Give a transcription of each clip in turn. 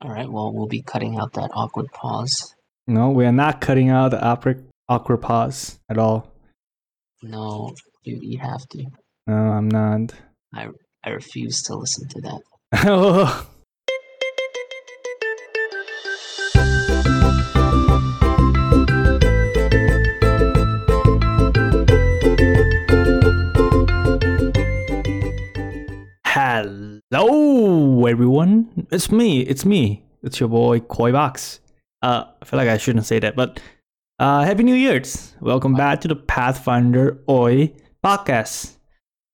All right. Well, we'll be cutting out that awkward pause. No, we are not cutting out the awkward, awkward pause at all. No, you you have to. No, I'm not. I I refuse to listen to that. Oh. Hello, everyone. It's me. It's me. It's your boy Koibox. Uh, I feel like I shouldn't say that, but uh, Happy New Year's. Welcome back to the Pathfinder Oi podcast.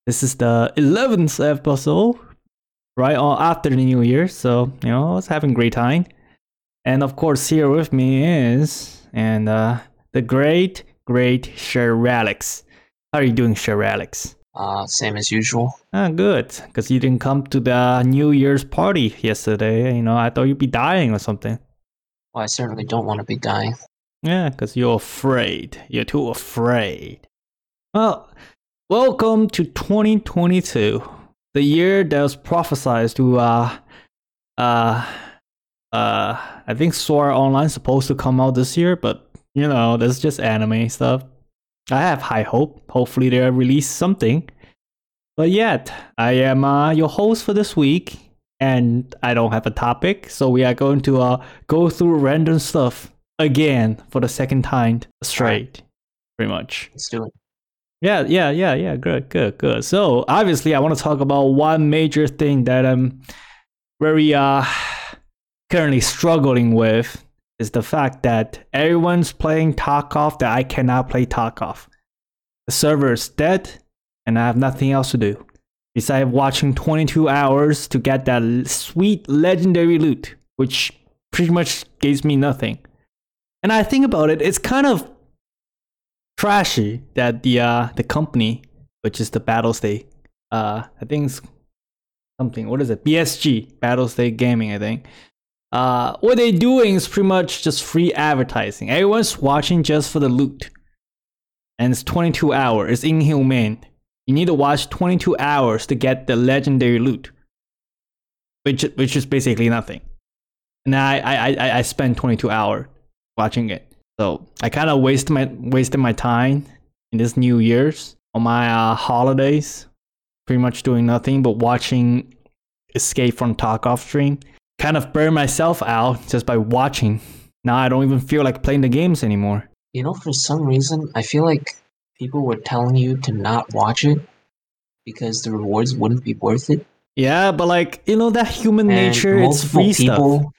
This is the 11th episode, right on after the New Year. So, you know, I was having a great time. And of course, here with me is and uh, the great, great Sher Alex. How are you doing, Sher Alex? Uh, same as usual. Ah, good. Because you didn't come to the New Year's party yesterday. You know, I thought you'd be dying or something. Well, I certainly don't want to be dying. Yeah, because you're afraid. You're too afraid. Well, welcome to 2022, the year that was prophesied to, uh, uh, uh, I think Sword Online is supposed to come out this year, but you know, that's just anime stuff. I have high hope. Hopefully, they'll release something. But yet, I am uh, your host for this week, and I don't have a topic, so we are going to uh, go through random stuff again for the second time straight, pretty much. Let's do it. Yeah, yeah, yeah, yeah. Good, good, good. So obviously, I want to talk about one major thing that I'm very uh currently struggling with is the fact that everyone's playing Tarkov that I cannot play Tarkov. The server is dead, and I have nothing else to do besides watching 22 hours to get that sweet legendary loot, which pretty much gives me nothing. And I think about it, it's kind of trashy that the uh the company, which is the Battle State, uh I think it's something. What is it? BSG, Battle State Gaming, I think. Uh, what they're doing is pretty much just free advertising. Everyone's watching just for the loot, and it's 22 hours. It's inhumane. You need to watch 22 hours to get the legendary loot, which which is basically nothing. And I I I, I spent 22 hours watching it, so I kind of wasted my wasted my time in this New Year's on my uh, holidays, pretty much doing nothing but watching Escape from Tarkov stream. Kind of burn myself out just by watching. Now I don't even feel like playing the games anymore. You know, for some reason, I feel like people were telling you to not watch it because the rewards wouldn't be worth it. Yeah, but like you know that human And nature, it's free stuff. people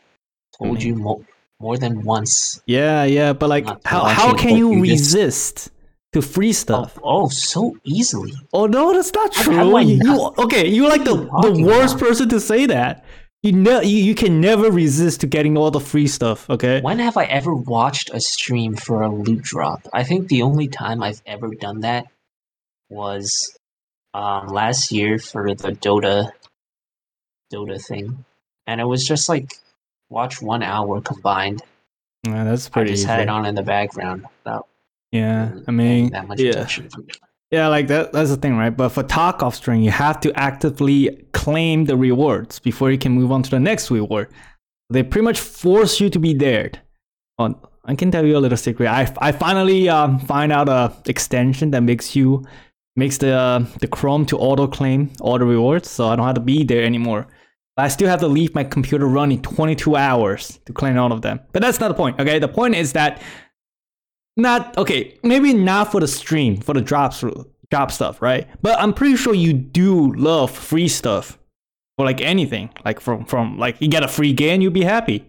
told mm. you mo- more than once. Yeah, yeah, but like how how it, can you you just- resist to free Oh, stuff? oh, so easily. Oh no, that's not true. you, okay? You're like the, the worst about? person to say that. You know, you, you can never resist to getting all the free stuff. Okay. When have I ever watched a stream for a loot drop? I think the only time I've ever done that was um, last year for the Dota Dota thing, and it was just like watch one hour combined. Yeah, that's pretty. I pretty just easy. had it on in the background without Yeah, I mean, that much yeah. attention. Yeah, like that that's the thing, right? But for Tarkov string, you have to actively claim the rewards before you can move on to the next reward. They pretty much force you to be there. Oh, I can tell you a little secret. I, I finally um, find out a extension that makes you makes the uh, the Chrome to auto claim all the rewards, so I don't have to be there anymore. But I still have to leave my computer running 22 hours to claim all of them. But that's not the point. Okay, the point is that not okay maybe not for the stream for the drops drop stuff right but i'm pretty sure you do love free stuff for like anything like from from like you get a free game you'll be happy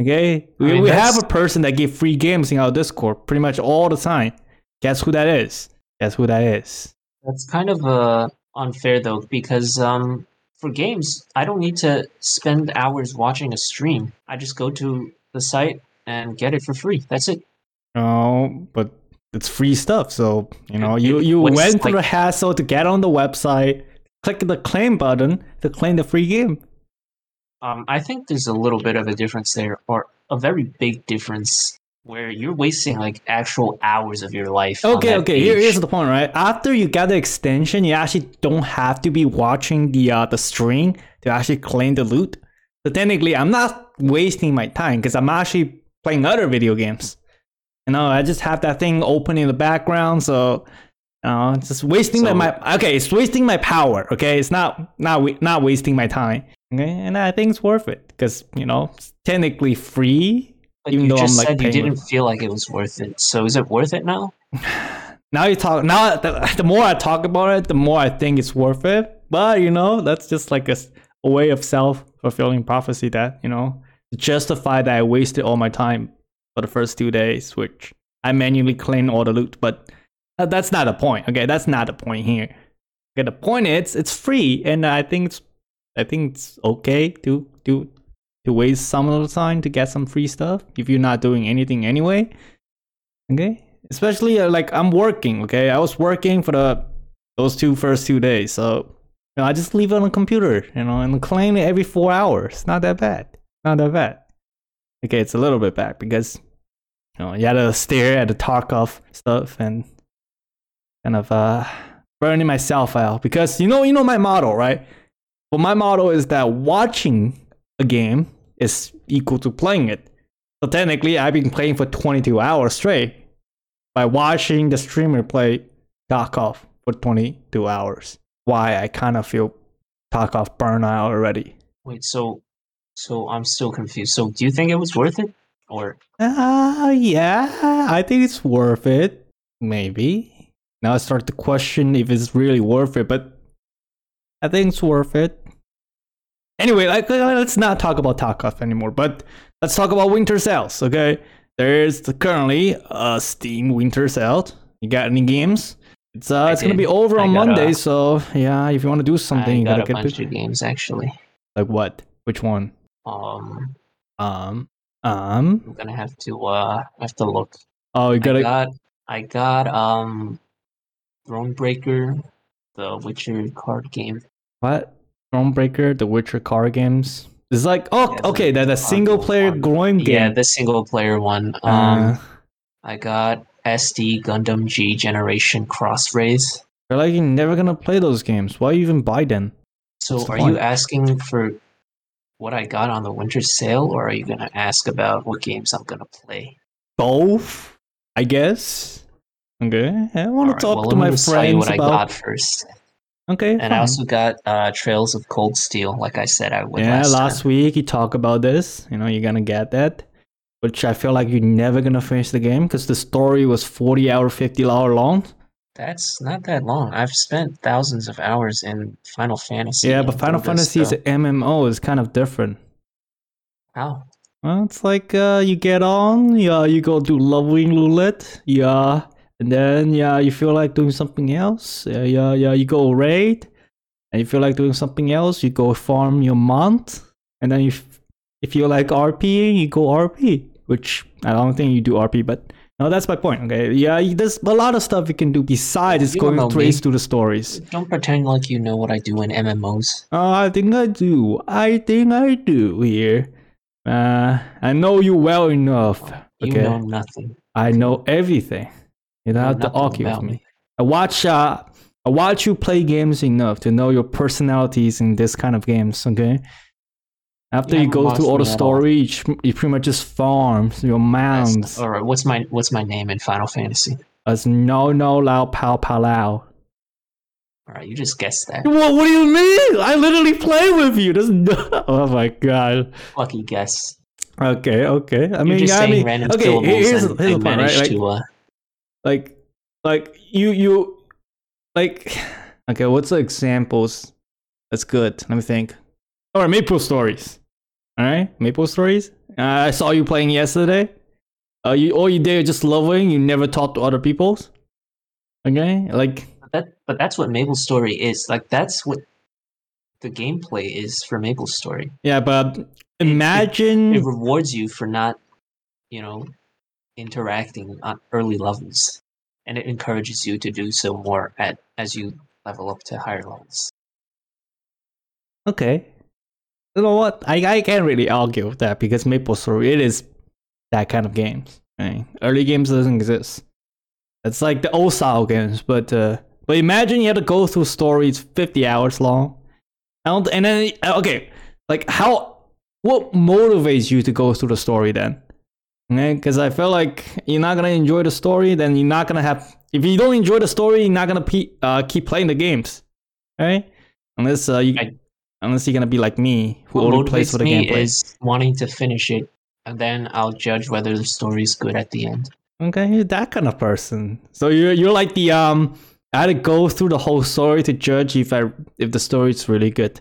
okay we, mean, we have a person that give free games in our discord pretty much all the time guess who that is guess who that is That's kind of uh, unfair though, because um, for games, I don't need to spend hours watching a stream. I just go to the site and get it for free. That's it. Oh but it's free stuff so you know you you went through like- the hassle to get on the website click the claim button to claim the free game Um, I think there's a little bit of a difference there, or a very big difference, where you're wasting like actual hours of your life. Okay, okay. Here, here's the point, right? After you get the extension, you actually don't have to be watching the uh, the string to actually claim the loot. So technically, I'm not wasting my time because I'm actually playing other video games. You know, I just have that thing open in the background, so you know, just wasting So- my, my okay. It's wasting my power. Okay, it's not not not wasting my time. Okay, and I think it's worth it because you know it's technically free. But Even you though just I'm, like, said you didn't feel like it was worth it. So is it worth it now? Now you talk. Now the, the more I talk about it, the more I think it's worth it. But you know, that's just like a way of self fulfilling prophecy that you know to justify that I wasted all my time for the first two days, which I manually clean all the loot. But that's not the point. Okay, that's not the point here. Okay, the point is it's free, and I think it's I think it's okay to to to waste some of the time to get some free stuff if you're not doing anything anyway. Okay, especially uh, like I'm working. Okay, I was working for the those two first two days, so you know, I just leave it on the computer, you know, and clean it every four hours. Not that bad. Not that bad. Okay, it's a little bit bad because you know you gotta stare at the Tarkov stuff and kind of uh burning myself out because you know you know my model right. Well, my model is that watching a game is equal to playing it. So technically, I've been playing for 22 hours straight by watching the streamer play Tarkov for 22 hours. Why I kind of feel Tarkov burnout already. Wait, so so I'm still confused. So do you think it was worth it? Or Uh, yeah, I think it's worth it. Maybe. Now I start to question if it's really worth it, but I think it's worth it. Anyway, like, let's not talk about Tarkov anymore, but let's talk about winter sales, okay? There's currently a Steam winter sale. You got any games? It's uh, I it's gonna be over I on Monday, uh, so yeah, if you want to do something, I you got gotta a get bunch busy. of games actually. Like what? Which one? Um, Um, um. I'm gonna have to uh have to look. Oh, you I gotta. got I got um Thronebreaker, the Witcher card game. What? Thronebreaker, The Witcher card games. It's like oh Yeah, okay, the- that a the single player one. growing game. Yeah, the single player one. Um, uh, I got SD Gundam G Generation Cross Rays. you're like you're never gonna play those games. Why even buy them? So the are point? you asking for what I got on the winter sale, or are you gonna ask about what games I'm gonna play? Both, I guess. Okay, I want to talk well, to my just tell you friends what I about. got first. Okay, And fine. I also got uh, Trails of Cold Steel, like I said I would yeah, last, last week you talked about this. You know, you're gonna get that, which I feel like you're never gonna finish the game because the story was 40 hour, 50 hour long. That's not that long. I've spent thousands of hours in Final Fantasy. Yeah, but Final Dota Fantasy is stuff. MMO is kind of different. How? Well, it's like uh, you get on, yeah, you go do leveling roulette, yeah, and then yeah, you feel like doing something else, yeah, yeah, yeah, you go raid, and you feel like doing something else, you go farm your month, and then you, if you like RP, you go RP, which I don't think you do RP, but no, that's my point. Okay, yeah, there's a lot of stuff you can do besides You going straight me. through the stories. Don't pretend like you know what I do in MMOs. Uh, I think I do. I think I do here. Uh, I know you well enough. You Okay. know nothing. I know everything. You don't know have to argue with me. me. I watch uh I watch you play games enough to know your personalities in this kind of games, okay? After You you, go through all the story, you, you pretty much just farm your mounds All right, what's my what's my name in Final Fantasy? as no no lao pow pow lao. All right, you just guessed that. What, what do you mean? I literally play with you. That's no- oh my god. Lucky guess. Okay, okay. I You're mean, just I saying mean, random okay. syllables Here's, here's and, and point, right? manage Like, to uh, like like you you like okay what's the examples that's good let me think right maple stories all right maple stories uh, i saw you playing yesterday uh you all you did was just loving you never talked to other people's okay like that. But that's what Maple Story is. Like that's what the gameplay is for Maple Story. yeah but it- imagine It rewards you for not, you know, interacting on early levels, and it encourages you to do so more at as you level up to higher levels. okay you know what i i can't really argue with that because maple story it is that kind of games right? early games doesn't exist it's like the old style games but uh but imagine you had to go through stories 50 hours long I don't, and then uh, okay like how what motivates you to go through the story then? Okay, because I feel like you're not gonna enjoy the story, then you're not gonna have. If you don't enjoy the story, you're not gonna pe- uh, keep playing the games, right? Unless uh, you, I- unless you're gonna be like me, who What only plays for the me gameplay. is wanting to finish it, and then I'll judge whether the story is good at the end. Okay, you're that kind of person. So you're you're like the um. I had to go through the whole story to judge if I if the story is really good.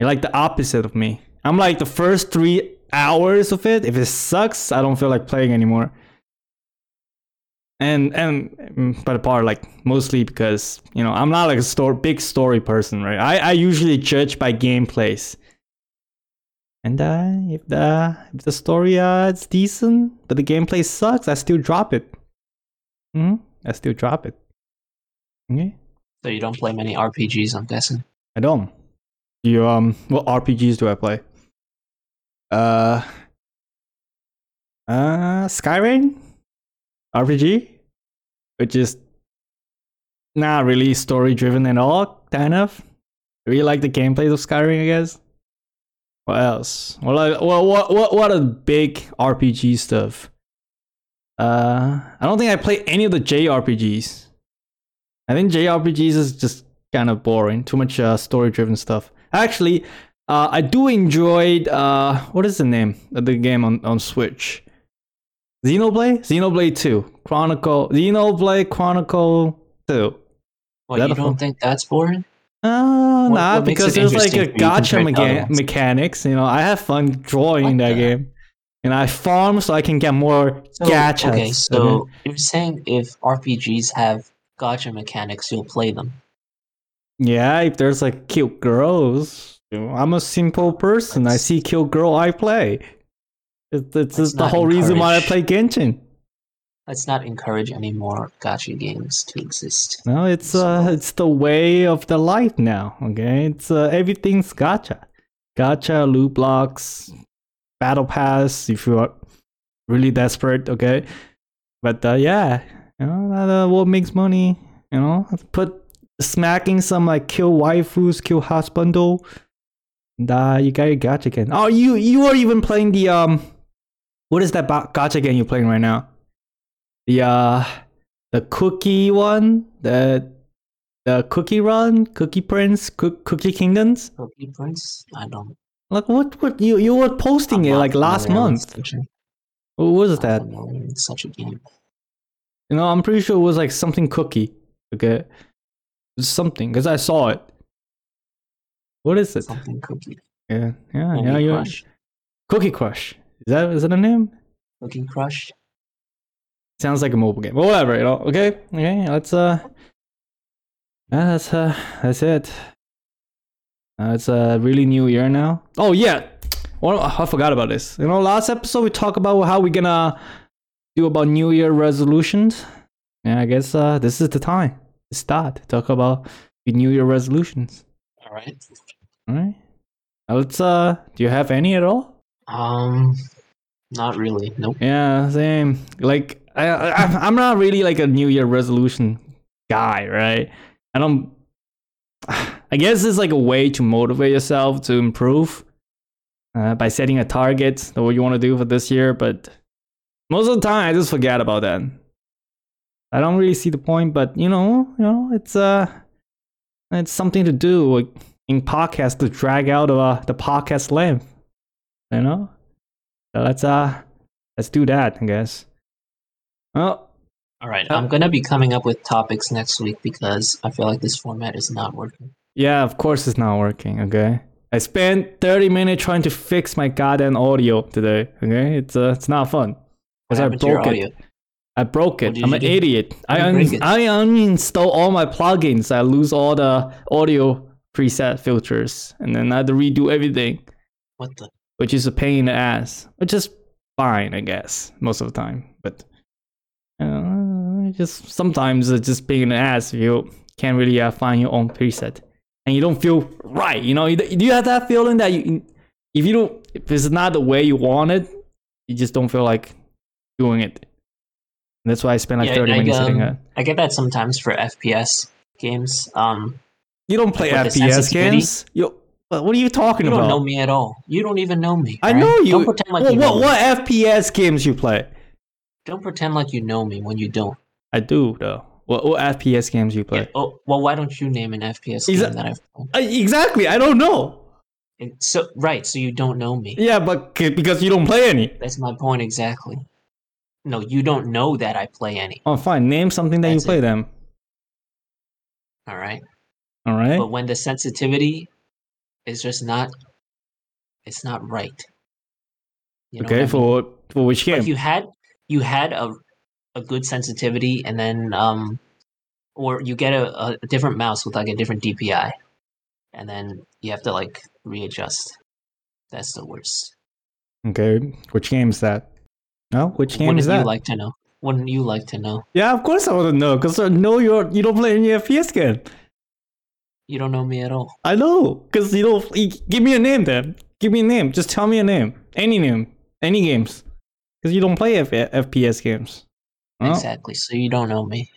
You're like the opposite of me. I'm like the first three hours of it. If it sucks, I don't feel like playing anymore. And and mm, but apart like mostly because you know I'm not like a story big story person, right? I I usually judge by gameplays. And uh, if the if the story uh it's decent, but the gameplay sucks, I still drop it. Hmm, I still drop it. Okay, So you don't play many RPGs, I'm guessing. I don't. You um, what RPGs do I play? Uh, uh, Skyrim RPG, which is not really story driven at all, kind of. Really like the gameplay of Skyrim, I guess. What else? What like, what what what are big RPG stuff? Uh, I don't think I play any of the JRPGs. I think JRPGs is just kind of boring. Too much uh, story driven stuff. Actually, uh, I do enjoy uh, what is the name of the game on, on Switch? Xenoblade? Xenoblade 2. Chronicle. Xenoblade Chronicle 2. Well, that you don't think that's boring? Uh, What- nah, what because there's like a gacha compared to other mecha- mechanics. You know, I have fun drawing What that the- game. And I farm so I can get more So, gachas. okay, so you're saying if RPGs have gacha mechanics, you'll play them. Yeah, if there's like cute girls, you know, I'm a simple person. I see cute girl, I play. It's, it's, the whole reason why I play Genshin. Let's not encourage any more gacha games to exist. No, it's uh, it's the way of the life now. Okay, it's uh, everything's gacha, gacha, loot blocks, battle pass. If you are really desperate, okay. But uh, yeah, you know that uh, what makes money. You know, put smacking some like kill waifus, kill husbando. And uh, you got your gacha again. Oh, you you are even playing the um, what is that ba- gacha game you're playing right now? The uh the cookie one, the the cookie run, cookie prince, cook, cookie kingdoms. Cookie Prince? I don't. Like what? What you you were posting I'm it like last month. What was that? such a game. You know, I'm pretty sure it was like something cookie. Okay, something because I saw it. What is it? Something cookie. Yeah, yeah, Candy yeah. You Cookie Crush. Is that is that a name? Cookie Crush. Sounds like a mobile game. But whatever, you know. Okay, okay. Let's uh. Yeah, that's uh, that's it. Uh, it's a really new year now. Oh yeah, well, I forgot about this. You know, last episode we talked about how we're gonna do about New Year resolutions. Yeah, I guess uh, this is the time to start to talk about the New Year resolutions. All right. All right. Now let's uh, do you have any at all? Um, not really. Nope. Yeah, same. Like I, I I'm not really like a New Year resolution guy, right? I don't. I guess it's like a way to motivate yourself to improve uh, by setting a target that what you want to do for this year. But most of the time, I just forget about that. I don't really see the point, but you know, you know, it's uh, it's something to do in podcast to drag out uh, the podcast length. You know, so let's uh, let's do that. I guess. Well, All right. Uh, I'm gonna be coming up with topics next week because I feel like this format is not working. Yeah, of course it's not working, okay? I spent 30 minutes trying to fix my goddamn audio today, okay? It's uh, it's not fun. Because I happened to your broke it. I broke it. I'm an do? idiot. I, un- did you break it? I uninstall all my plugins. I lose all the audio preset filters. And then I had to redo everything, What the? Which is a pain in the ass. Which is fine, I guess, most of the time. But uh, just sometimes it's just pain in the ass if you can't really uh, find your own preset and you don't feel right. You know, you, do you have that feeling that you, if you don't, if it's not the way you want it, you just don't feel like doing it. And that's why I spend like Yeah, 30 I, minutes sitting um, at. I get that sometimes for FPS games. Um, You don't play FPS games. You What, what are you talking You about? You don't know me at all. You don't even know me. I alright? know you. Don't pretend like what, you know what, me. what FPS games you play? Don't pretend like you know me when you don't. I do though. What, what FPS games you play? Yeah, oh, well, why don't you name an FPS game that I've played? Exactly. I don't know. So right, so you don't know me. Yeah, but because you don't play any. That's my point exactly. No, you don't know that I play any. Oh, fine. Name something that That's you play it. them. All right, All right. but when the sensitivity is just not, it's not right. You know okay. what I mean? For for which But game? if you had you had a a good sensitivity and then um or you get a, a different mouse with like a different DPI and then you have to like readjust. That's the worst. okay. Which game is that? No. Which game Wouldn't is you like to know? Wouldn't you like to know? yeah, of course I want to know because I know you're you don't play any FPS game. You don't know me at all. I know because you don't. y- Give me a name then. Give me a name. Just tell me a name. Any name. Any games. Because you don't play F- FPS games. Exactly. So you don't know me.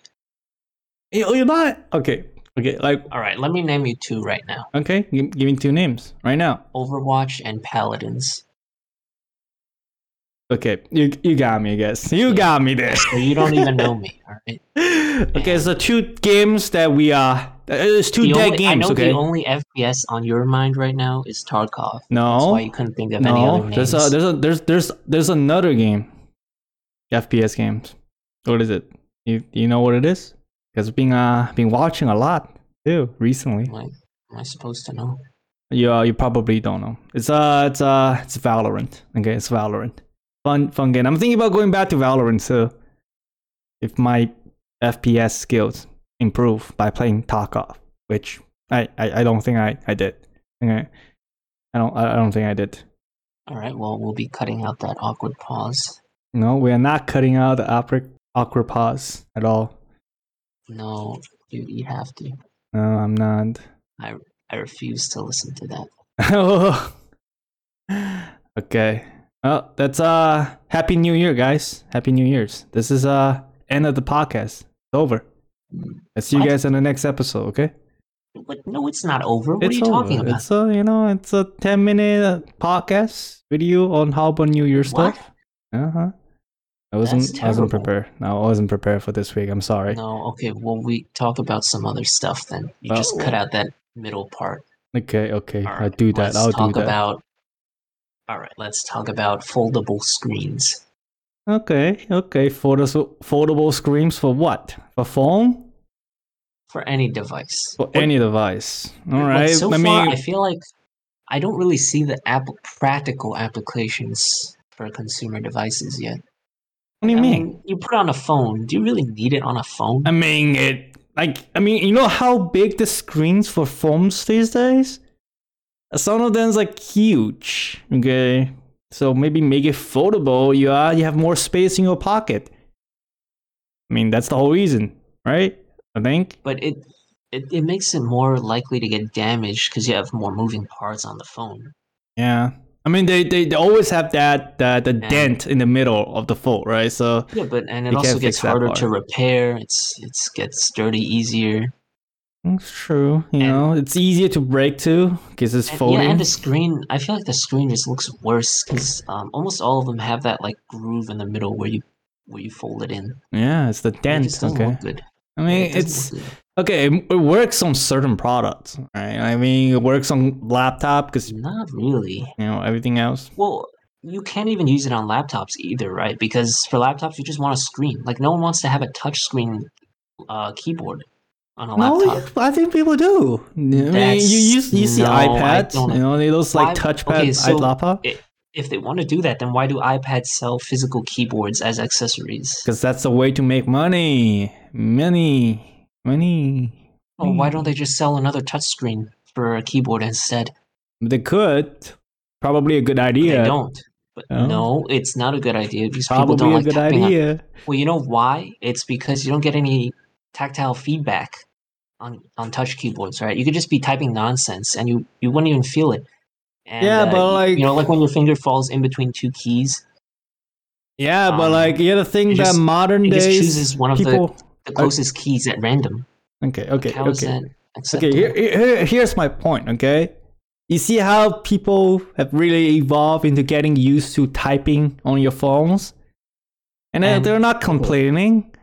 You- oh, You're not. Okay. Okay. Like. All right, let me name you two right now. Okay. Give, give me two names right now. Overwatch and Paladins. Okay. You you got me. I guess you got me there. So you don't even know me, all right? okay. So two games that we uh. It's two The dead only, I games. know Okay. the only FPS on your mind right now is Tarkov. That's no. why you couldn't think of any other names. There's a there's a there's there's there's another game. FPS games. What is it? You you know what it is? Because been uh been watching a lot too recently. Like, am I supposed to know? You uh, you probably don't know. It's uh it's uh it's Valorant. Okay, it's Valorant. Fun fun game. I'm thinking about going back to Valorant too. If my FPS skills improve by playing Tarkov, which I, I, I don't think I, I did. Okay. I don't I don't think I did. All right, well, we'll be cutting out that awkward pause. No, we are not cutting out the awkward awkward pause at all. No, you, you have to. No, I'm not. I I refuse to listen to that. okay. Well, that's uh happy new year guys. Happy new year's. This is uh end of the podcast. It's over. Let's see you What? guys in the next episode, okay? But no, it's not over. What it's are you over. talking about? It's a you know, it's a 10 minute uh, podcast video on how about New Year stuff. Uh-huh. I wasn't I wasn't prepared. No, I wasn't prepared for this week. I'm sorry. No, okay, well, we talk about some other stuff then. You just cut out that middle part. Okay, okay. All I'll do that. let's I'll talk do that. about. All right, let's talk about foldable screens. Okay, okay. Foldable foldable screens for what? For phone? for any device. For What- any device. All right. So I far, mean, I feel like I don't really see the app- practical applications for consumer devices yet. what do you I mean? you put on a phone. Do you really need it on a phone? I mean, it like I mean, you know how big the screens for phones these days? Some of them's like huge. Okay, so maybe make it foldable. You are you have more space in your pocket. I mean, that's the whole reason, right? I think. but it, it it makes it more likely to get damaged because you have more moving parts on the phone. Yeah. I mean, they, they, they always have that that the dent in the middle of the fold, right? So Yeah, but and it also gets harder to repair. It's it's gets dirty easier. It's true. You And- know, it's easier to break too because it's folding. yeah, and the screen. I feel like the screen just looks worse because um, almost all of them have that like groove in the middle where you where you fold it in. Yeah, it's the It dent. doesn't Okay. I mean, It it's okay. It, it works on certain products, right? I mean, it works on laptop because Not really. You know everything else. Well, you can't even use it on laptops either, right? Because for laptops, you just want a screen. Like no one wants to have a touch screen uh, keyboard on a No, laptop. I think people do. I mean, you That's- use you see no, iPads, you know, those like Why- touchpad okay, so- laptop If they want to do that, then why do iPads sell physical keyboards as accessories? because that's the way to make money, money, money. Oh, why don't they just sell another touchscreen for a keyboard instead? They could. Probably a good But idea. They don't. But Oh. no, it's not a good idea because people Probably don't a like good tapping on- idea. Well, you know why? It's because you don't get any tactile feedback on on touch keyboards, right? You could just be typing nonsense and you you wouldn't even feel it. And, Yeah, uh, but, like- you know, like when your finger falls in between two keys, Yeah, but Um, like you gotta think that modern it just days chooses one of the- people. the closest keys at random. Okay, okay, How is okay. Okay, here, here, here's my point. Okay, you see how people have really evolved into getting used to typing on your phones, and, And- they're not complaining.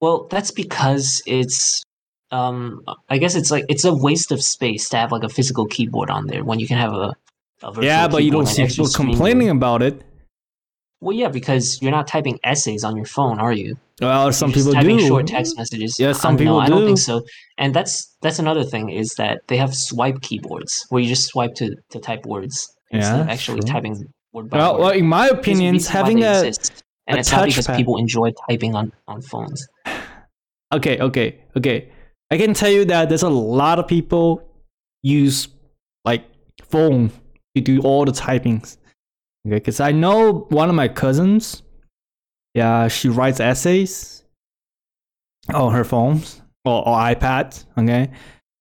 Well, that's because it's um I guess it's like it's a waste of space to have like a physical keyboard on there when you can have a, a virtual Yeah, but you don't see people complaining about it. Well, yeah, because you're not typing essays on your phone, are you? Well, some people typing do. short text messages. Yeah, some Uh, people no, I don't think so. And that's that's another thing is that they have swipe keyboards where you just swipe to, to type words instead of actually true. typing word by Well, word. well, in my opinions, having a. and a it's not because touchpad- people enjoy typing on, on phones. okay, okay, okay. I can tell you that there's a lot of people use like phone to do all the typings. Okay, because I know one of my cousins. Yeah, she writes essays on her phones or, or iPad. Okay,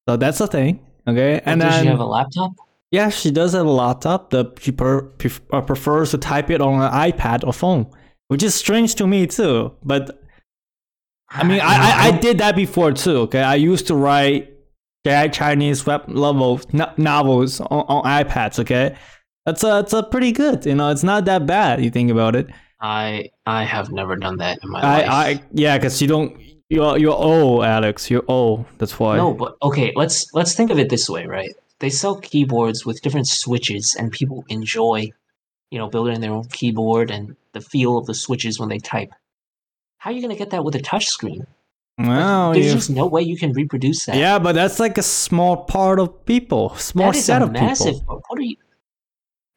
so that's the thing. Okay, and does then she have a laptop? yeah, she does have a laptop. The she per, pref- uh, prefers to type it on an iPad or phone, which is strange to me too. But I mean, I, I, I did that before too. Okay, I used to write Chi- Chinese web level no- novels on, on iPads. Okay, that's uh, it's a pretty good. You know, it's not that bad. You think about it. I I have never done that in my I, life. I yeah, because you don't. You're you're old, Alex. You're old. That's why. No, but okay, let's let's think of it this way, right? They sell keyboards with different switches and people enjoy, you know, building their own keyboard and the feel of the switches when they type. How are you going to get that with a touch screen? Like, There's you- just no way you can reproduce that. yeah, but that's like a small part of people, small that is set a of massive. people. What are you?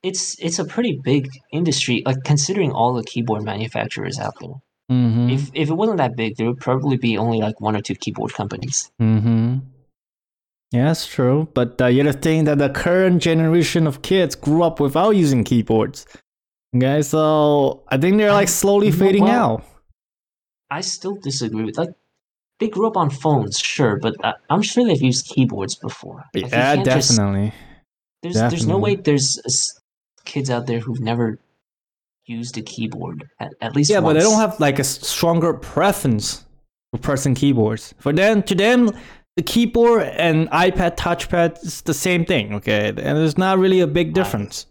It's it's a pretty big industry, like considering all the keyboard manufacturers out there. Mm-hmm. If if it wasn't that big, there would probably be only like one or two keyboard companies. Mm-hmm. Yeah, that's true. But uh, you have to think that the current generation of kids grew up without using keyboards. Okay, so I think they're like slowly know fading what? out. I still disagree with like they grew up on phones, sure, but I, I'm sure they've used keyboards before. Like, yeah, can't just- definitely. there's there's no way there's kids out there who've never used a keyboard at, at least Yeah, but they don't have like a stronger preference for pressing keyboards. For them, to them, the keyboard and iPad touchpad is the same thing. Okay, and there's not really a big difference.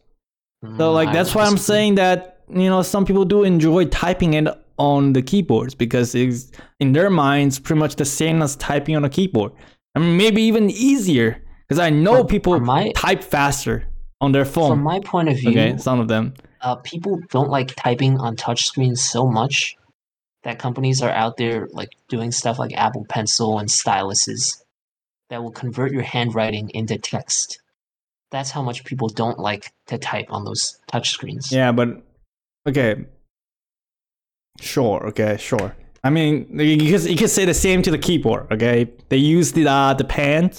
So like that's why I'm saying that you know some people do enjoy typing it on the keyboards because it's in their minds pretty much the same as typing on a keyboard. I mean maybe even easier because I know From- people from my- type faster on their phone. From my point of view, okay, some of them. uh, people don't like typing on touchscreens so much that companies are out there like doing stuff like Apple Pencil and styluses that will convert your handwriting into text. That's how much people don't like to type on those touchscreens. Yeah, but okay. Sure. Okay. Sure. I mean, you could, you could say the same to the keyboard. Okay, they use the uh, the pen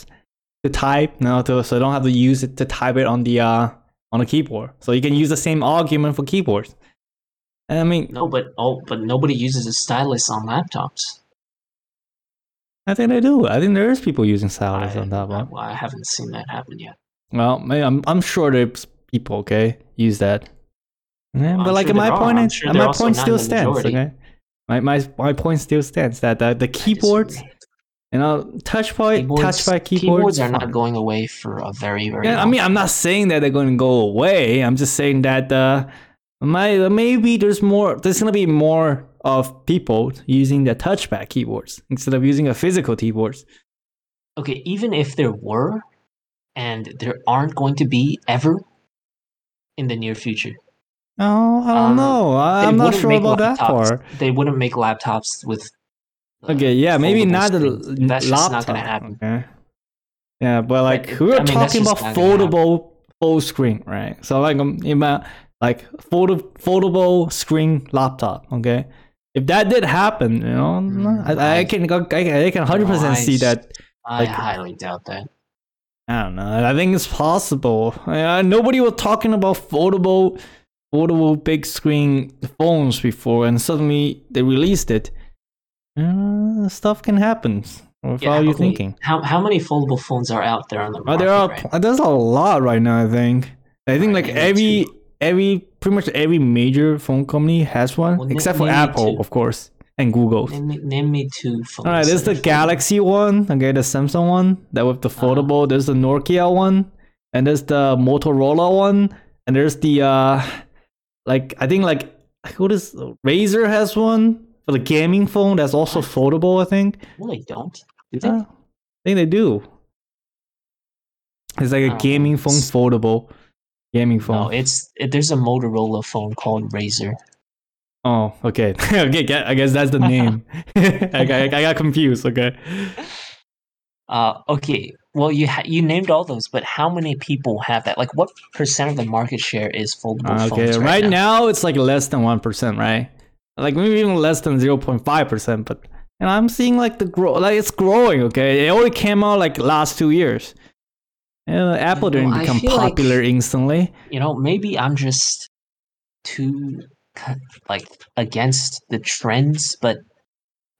to type, no, to, so they don't have to use it to type it on the uh on the keyboard. So you can use the same argument for keyboards. And I mean, No, but oh, but nobody uses a stylus on laptops. I think they do. I think there's people using I, stylus on that I, one. I haven't seen that happen yet. Well, may- I'm I'm sure there's people okay use that. Yeah, Well, but I'm like sure my point, is- sure my point still stands. Okay, my my my point still stands that the, the keyboards, disagree. you know, touch by touch by keyboards, keyboards are not going away for a very very. Yeah, I long mean, I'm not saying that they're going to go away. I'm just saying that uh, my, maybe there's more. There's going to be more of people using the touchpad keyboards instead of using a physical keyboards. okay, even if there were, and there aren't going to be ever in the near future. Oh, I don't Um, know. I'm not sure about that laptops- part. They wouldn't make laptops with. uh, Okay, yeah, maybe not screens. l- That's laptop. just not going to happen. Okay. Yeah, but like we were I mean, talking about gonna foldable full screen, right? So like um, about like fold, foldable screen laptop. Okay, if that did happen, you know, Mm, I, I I- can go- I, I can hundred percent see that. I like- highly doubt that. I don't know. I think it's possible. Uh, nobody was talking about foldable, foldable big screen phones before, and suddenly they released it. Uh, stuff can happen. What Yeah, are you thinking? How how many foldable phones are out there on the Oh, market? there are right now? there's a lot right now. I think. I think Right, like every every pretty much every major phone company has one, Well, except for Apple, of course, and Google. Name me, name me two phones. All right, there's the. Galaxy one. Okay, the Samsung one that with the Uh-huh. foldable. There's the Nokia one, and there's the Motorola one, and there's the uh, like I think like what is Razer has one for the gaming phone that's also foldable. I think. No, they don't. Do they? Uh, I think they do. It's like a Oh, gaming phone foldable gaming phone. no, it's it, there's a Motorola phone called Razr. Oh, okay. okay, I guess that's the name. I, got, I got confused. Okay. Uh, okay. Well, you ha- you named all those, but how many people have that? Like, what percent of the market share is foldable Uh, Okay, right, right, now. it's like less than one percent, right? Like maybe even less than zero point five percent. But and I'm seeing like the grow, like it's growing. Okay, it only came out like last two years. And Apple know, didn't become feel like- popular instantly. You know, maybe I'm just too like against the trends, but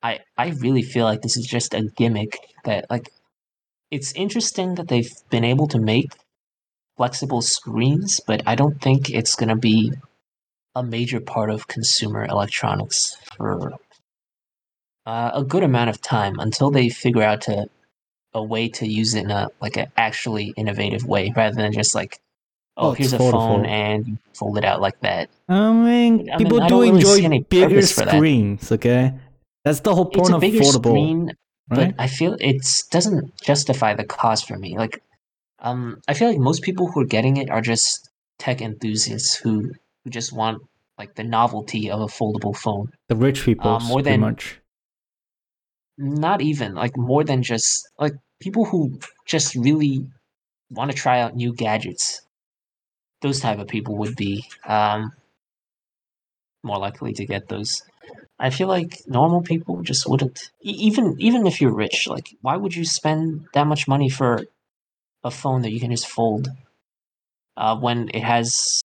I I really feel like this is just a gimmick that like it's interesting that they've been able to make flexible screens, but I don't think it's gonna be a major part of consumer electronics for uh, a good amount of time until they figure out to a way to use it in a like an actually innovative way rather than just like oh, it's here's a phone and you fold it out like that. I mean, I people mean, do don't really enjoy bigger for that. screens. Okay, that's the whole It's point a of foldable, screen, right? but I feel it doesn't justify the cost for me. Like, um, I feel like most people who are getting it are just tech enthusiasts who who just want like the novelty of a foldable phone. the rich people, uh, more than- much. Not even like more than just like people who just really want to try out new gadgets. Those type of people would be um, more likely to get those. I feel like normal people just wouldn't. E- even even if you're rich, like why would you spend that much money for a phone that you can just fold uh, when it has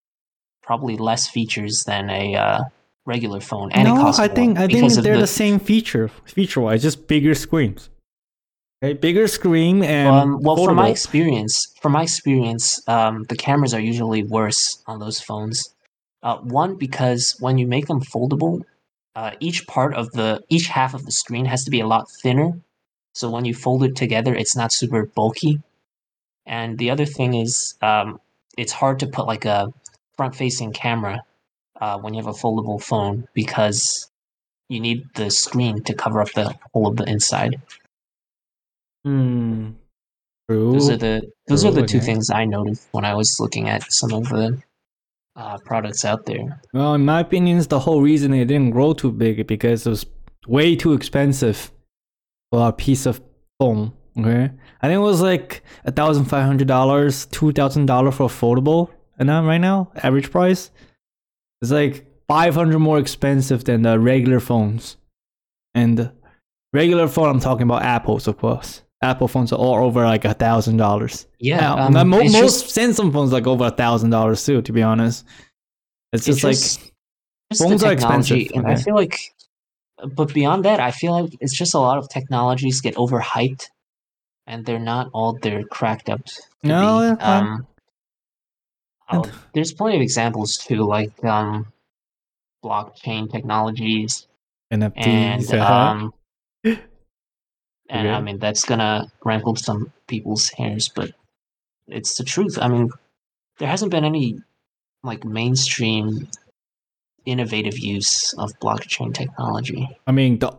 probably less features than a uh, regular phone and it no, costs I more think I think they're the, the same feature feature wise, just bigger screens. Okay, bigger screen and um, well, from my experience, from my experience, um, the cameras are usually worse on those phones. Uh, one because when you make them foldable, uh, each part of the each half of the screen has to be a lot thinner. So when you fold it together, it's not super bulky. And the other thing is, um, it's hard to put like a front-facing camera uh, when you have a foldable phone because you need the screen to cover up the whole of the inside. Hmm. True. Those are the those are the two okay. things I noticed when I was looking at some of the uh, products out there. Well, in my opinion, the whole reason it didn't grow too big because it was way too expensive for a piece of phone. Okay, I think it was like a thousand five hundred dollars, two thousand dollar for a foldable, and now right now average price is like five hundred more expensive than the regular phones. And regular phone, I'm talking about Apple's, of course. Apple phones are all over like a thousand dollars. Yeah, um, now mo- it's most just- Samsung phones like over a thousand dollars too. To be honest, it's it's just like just- just phones are expensive, and I feel like, but beyond that, I feel like it's just a lot of technologies get overhyped, and they're not all they're cracked up. To No, be. um, oh, there's plenty of examples too, like um, blockchain technologies NFTs. and uh-huh. um, and I mean that's gonna rankle some people's hairs, but it's the truth. I mean, there hasn't been any like mainstream innovative use of blockchain technology. I mean the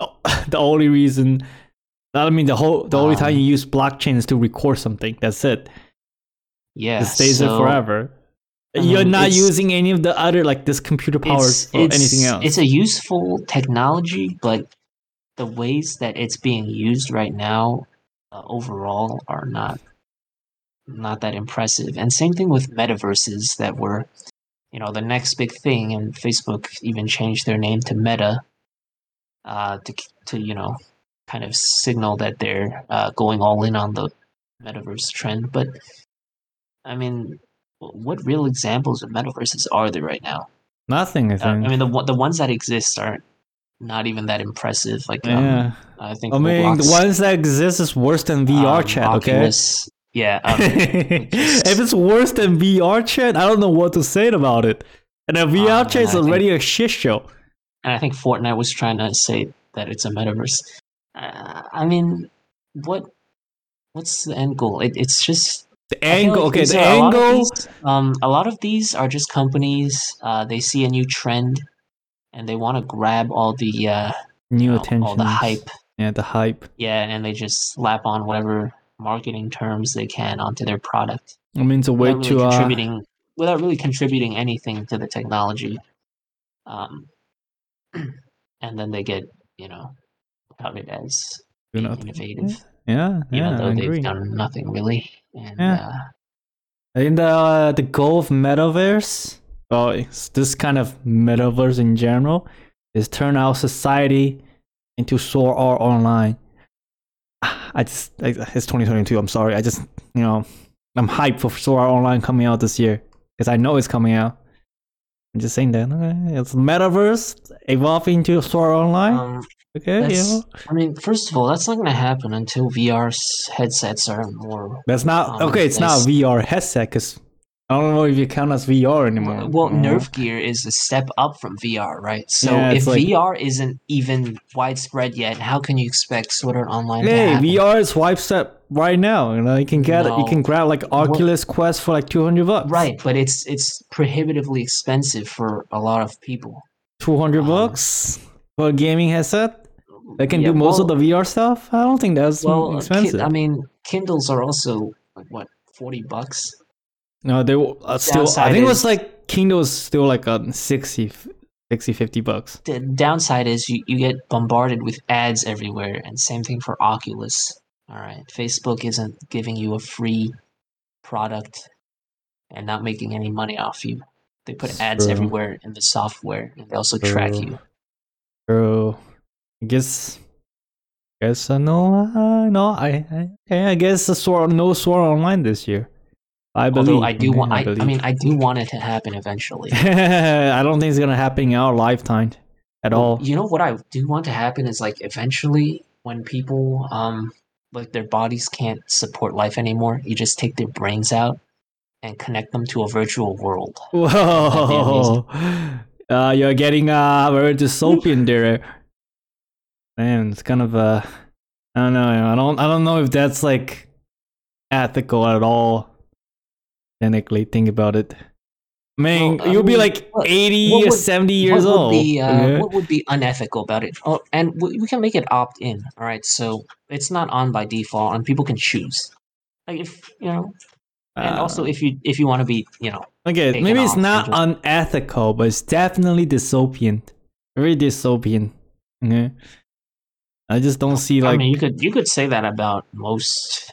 the only reason. I mean the whole the only time Um, you use blockchain is to record something. That's it. Yeah, It stays so there forever. You're not using any of the other like this computer powers or anything else. It's a useful technology, but the ways that it's being used right now, uh, overall, are not not that impressive. And same thing with metaverses that were, you know, the next big thing. And Facebook even changed their name to Meta, uh, to to you know, kind of signal that they're uh, going all in on the metaverse trend. But I mean, what real examples of metaverses are there right now? Nothing. I Uh. I mean, the the ones that exist are not even that impressive. Like, um. I think I mean, the ones that exist is worse than VR um, chat. Okay. Oculus, yeah, um, if it's worse than VR chat, I don't know what to say about it. And a VR Um, chat is I think- already a shit show. and I think Fortnite was trying to say that it's a metaverse. Uh, I mean, what what's the end goal? It, it's just The angle, like okay, the are- a lot of angle. these- um, a lot of these are just companies. Uh, they see a new trend, and they want to grab all the uh, New you know, attention. all the hype. Yeah, the hype. Yeah, and they just slap on whatever marketing terms they can onto their product I mean, it's a way without to really uh, contributing without really contributing anything to the technology. Um, and then they get you know touted as being innovative, Yeah, even though I they've agree. done nothing really. And Yeah. uh, I think the the goal of metaverse, well, it's this kind of metaverse in general, is turn our society into Sword Art Online. I just I, it's 2022. I'm sorry. I just you know I'm hyped for Sword Art Online coming out this year because I know it's coming out. I'm just saying that okay, it's metaverse evolving into Sword Art Online. um, okay, yeah. I mean, first of all, that's not going to happen until VR headsets are more. That's not um, okay. It's not VR headset because I don't know if you count as VR anymore. Well? Nerf gear is a step up from VR, right? So Yeah, if like- VR isn't even widespread yet, how can you expect Sword Art Online Hey? VR is wipe set right now. You know, you can get you can grab like Oculus Quest for like two hundred bucks. Right, but it's it's prohibitively expensive for a lot of people. two hundred Um, bucks for a gaming headset that can Yeah, do most well- of the VR stuff. I don't think that's Well, expensive. Ki- I mean, Kindles are also like what forty bucks. No, they were uh, still. I Downside think it was like Kindle is still like a 60, 60 50 bucks. The downside is you, you get bombarded with ads everywhere, and same thing for Oculus. All right, Facebook isn't giving you a free product and not making any money off you. They put ads True. everywhere in the software, and they also track you. So I guess. I guess uh, no, uh, no. I, I, I guess the sword, no sword online this year. I believe. Although I do want, I, I believe. mean, I do want it to happen eventually. I don't think it's gonna happen in our lifetime at Well, all. You know what I do want to happen is like eventually when people um like their bodies can't support life anymore, you just take their brains out and connect them to a virtual world. Whoa! Uh, you're getting uh very dystopian there. Man, it's kind of uh, I don't know. I don't. I don't know if that's like ethical at all. Technically, think about it. I mean, Well, you'll be mean, like what- 80 what or would- 70 years what old. be uh, okay? what would be unethical about it? Oh, and we, we can make it opt in. All right, so it's not on by default, and people can choose. Like if you know, and also Uh, if you if you want to be, you know, Okay, maybe it's not just- unethical, but it's definitely dystopian. Very dystopian. Okay. I just don't see like I mean, you could you could say that about most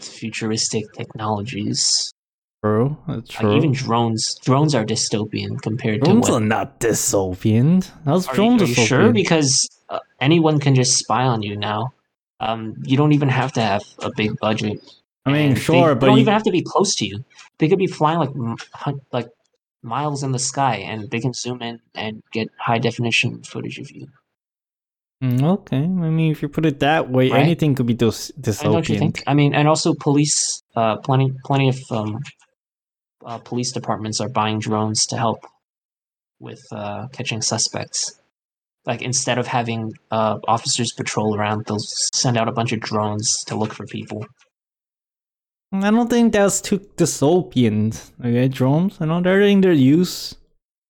futuristic technologies. true. That's true. Like even drones, drones are dystopian compared drones to Drones are not dystopian. How's Are you, drones are you sure? Because uh, anyone can just spy on you now. Um, you don't even have to have a big budget. I mean, and sure, they but they don't you, even have to be close to you. They could be flying like like miles in the sky, and they can zoom in and get high definition footage of you. Mm, okay. I mean, if you put it that way, Right? anything could be dys- I don't you dystopian. think? I mean, and also police, uh, plenty, plenty of um, uh, police departments are buying drones to help with uh, catching suspects. Like instead of having uh, officers patrol around, they'll send out a bunch of drones to look for people. I don't think that's too dystopian. Okay, drones. I know they're in their use.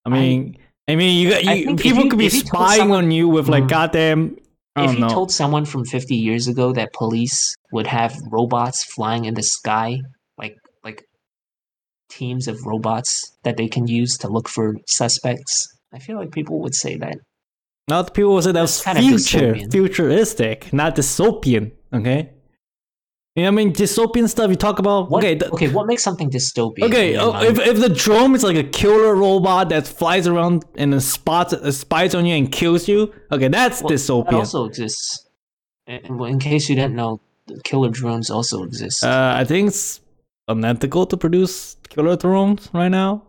I I- mean, I, mean, you got I you, people you- could be if you told spying someone- on you with like Mm. goddamn. I if don't you know. told someone from 50 years ago that police would have robots flying in the sky, like like teams of robots that they can use to look for suspects, I feel like people would say that. Not people would say that's That's kind of future, futuristic, not dystopian. Okay. You know what I mean? Dystopian stuff you talk about. What, okay. th- okay, what makes something dystopian? Okay, in oh, if, if the drone is like a killer robot that flies around and spots uh, spies on you and kills you, okay, that's Well, dystopian. That also exists. And, in case you didn't know, killer drones also exist. Uh, I think it's unethical to produce killer drones right now.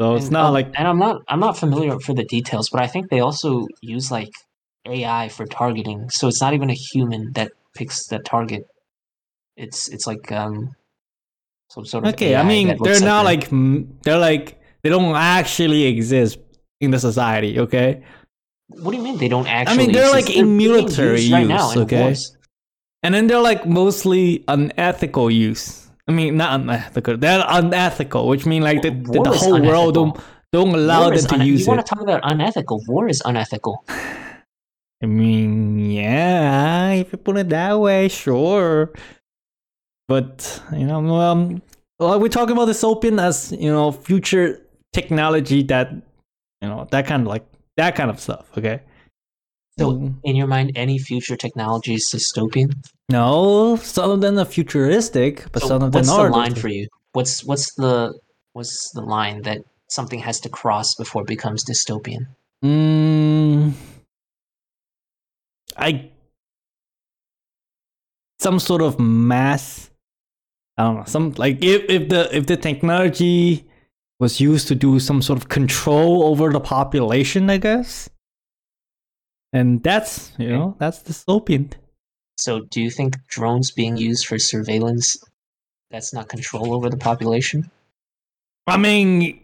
So it's not um, like and I'm not I'm not familiar for the details, but I think they also use like AI for targeting. So it's not even a human that picks the target. It's it's like um some sort of okay. I mean, they're not like they're like they don't actually exist in the society. Okay, What do you mean they don't actually? I mean, they're, exist? like, in being military used right now use, okay? wars. and then they're like mostly unethical use. I mean, not unethical. They're unethical, which mean like the, the, the whole world don't don't allow War them to une- use You want to talk about unethical? War is unethical. I mean, yeah, if you put it that way, sure. But you know, um, well, we're talking about dystopian as you know, future technology that you know that kind of like that kind of stuff. Okay. So, Mm. in your mind, any future technology is dystopian? no, some of them are futuristic, but So some of them what's the line for you? What's what's the what's the line that something has to cross before it becomes dystopian? Mm, I some sort of mass. I don't know. Some like if if the if the technology was used to do some sort of control over the population, I guess. And that's you know that's dystopian. So, do you think drones being used for surveillance that's not control over the population? I mean,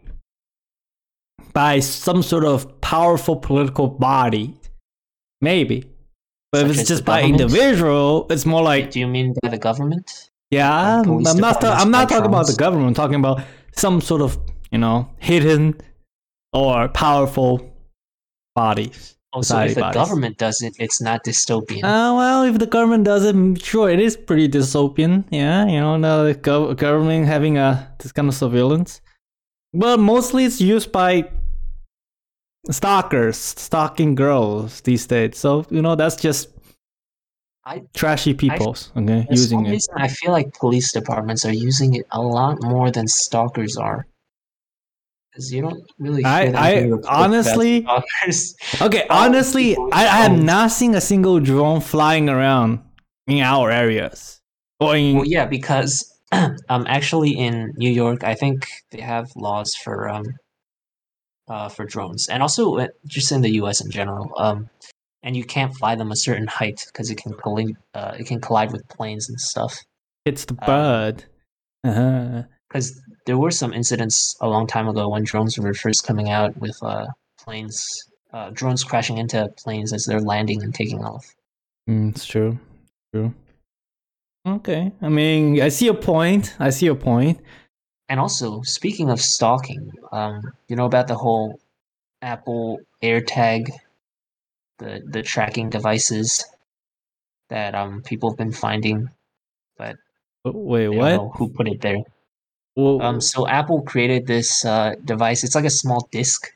by some sort of powerful political body, maybe. But Such if it's just by government? individual, it's more like do you mean by the government? Yeah, police I'm not. ta- I'm not by talking about the government. I'm talking about some sort of, you know, hidden or powerful bodies. Oh, so if the bodies. government does it, it's not dystopian. Uh, well, if the government does it, mm, sure, it is pretty dystopian. Yeah, you know, the gov- government having a this kind of surveillance, but mostly it's used by stalkers, stalking girls these days. So you know, that's just I- trashy peoples. Okay, using it. reason, I feel like police departments are using it a lot more than stalkers are. Because you don't really I- I- being reported about honestly- Okay, honestly, I, I have not seen a single drone flying around in our areas. Or in, Well, yeah, because um, actually in New York, I think they have laws for um, uh, for drones, and also uh, just in the U.S. in general. Um, and you can't fly them a certain height because it can collide. Uh, it can collide with planes and stuff. it's the um, bird. Uh-huh. Because there were some incidents a long time ago when drones were first coming out with uh, planes, uh, drones crashing into planes as they're landing and taking off. Mm, it's true. True. Okay. I mean, I see a point. I see a point. And also, speaking of stalking, um, you know about the whole Apple AirTag, the the tracking devices that um people have been finding, but Wait, what? know who put it there. Wha- Um, so Apple created this uh, device. It's like a small disc,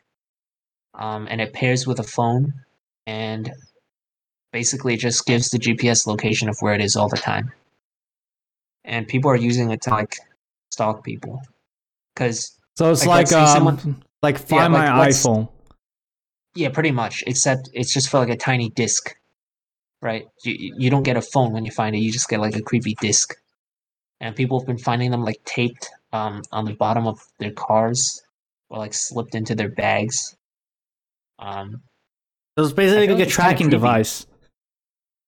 um, and it pairs with a phone, and basically it just gives the GPS location of where it is all the time. And people are using it to like stalk people, because so it's like, like, let's um, someone- like find like, my let's- iPhone. Yeah, pretty much. Except it's just for like a tiny disc, right? You you don't get a phone when you find it. You just get like a creepy disc, and people have been finding them like taped um on the bottom of their cars or like slipped into their bags. Um, So it's basically like a tracking device.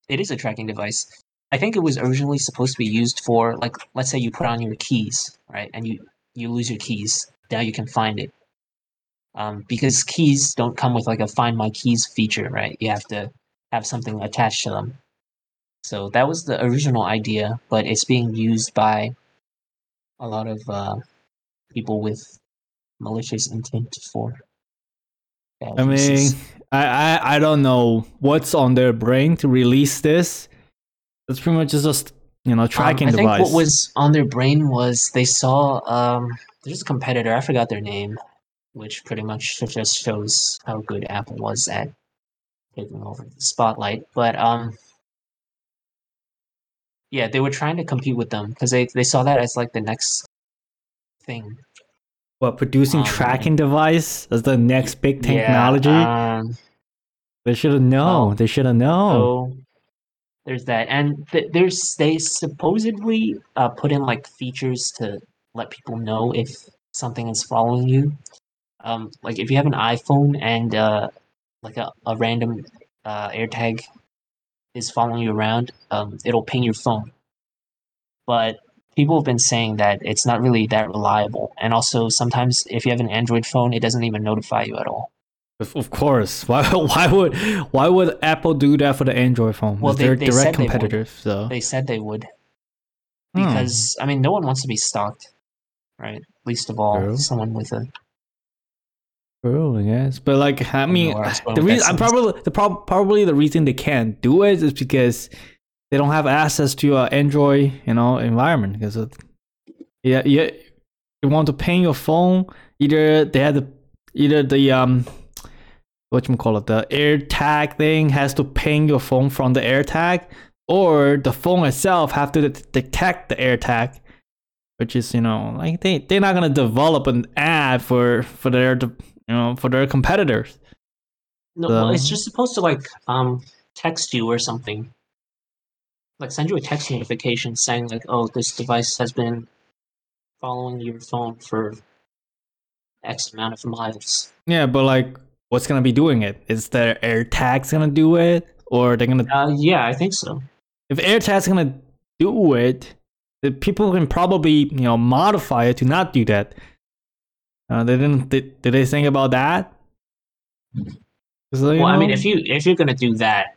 it is a tracking device. I think it was originally supposed to be used for like let's say you put on your keys, right? And you you lose your keys. Now you can find it. Um, because keys don't come with like a find my keys feature, right? You have to have something attached to them. So that was the original idea, but it's being used by a lot of uh, people with malicious intent for. I mean. I, I I don't know what's on their brain to release this. It's pretty much just you know tracking um, I think what was on their brain was they saw um, there's a competitor. I forgot their name, which pretty much just shows how good Apple was at taking over the spotlight. But um, yeah, they were trying to compete with them because they they saw that as like the next thing. what producing um, tracking device as the next big technology? Yeah, um, they should have known. oh, they should have known. So there's that, and th- there's they supposedly uh, put in like features to let people know if something is following you. Um, like if you have an iPhone and uh, like a, a random uh, AirTag is following you around, um, it'll ping your phone. But people have been saying that it's not really that reliable, and also sometimes if you have an Android phone, it doesn't even notify you at all. Of, course. Why why would why would Apple do that for the Android phone? Well, they- they're they direct said they competitors. So They said they would. Hmm. because I mean, no one wants to be stalked, right? Least of all, True. someone with a. True, I guess. But like, I mean, I the reason I'm probably the prob- probably the reason they can't do it is because they don't have access to a Android, you know, environment. Because it, yeah, yeah, you want to ping your phone. Either they had the either the um, what you call it, the AirTag thing has to ping your phone from the AirTag, or the phone itself have to det- detect the AirTag. Which is, you know, like they they're not gonna develop an ad for for their de- you know for their competitors. No, well, it's just supposed to like um text you or something. Like send you a text notification saying like, "Oh, this device has been following your phone for X amount of miles." Yeah, but like, what's gonna be doing it? Is their AirTags gonna do it, or they're gonna? Uh, yeah, I think so. If AirTags gonna do it, the people can probably you know modify it to not do that. Uh, they didn't. Did, did they think about that? Well, I mean, if you if you're gonna do that,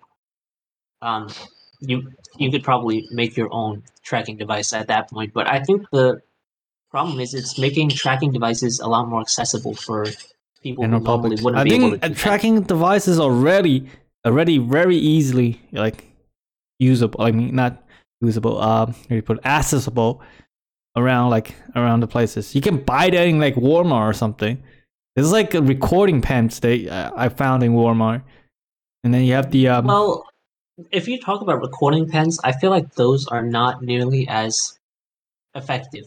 um, you you could probably make your own tracking device at that point. But I think the problem is it's making tracking devices a lot more accessible for people in who the normally public, wouldn't I be able to think do a that. tracking device is already already very easily like usable. I mean, not usable. Um, do you put accessible around like around the places. You can buy that in like Walmart or something. It's like a recording pens they uh, I found in Walmart, and then you have the um. Well, if you talk about recording pens, I feel like those are not nearly as effective,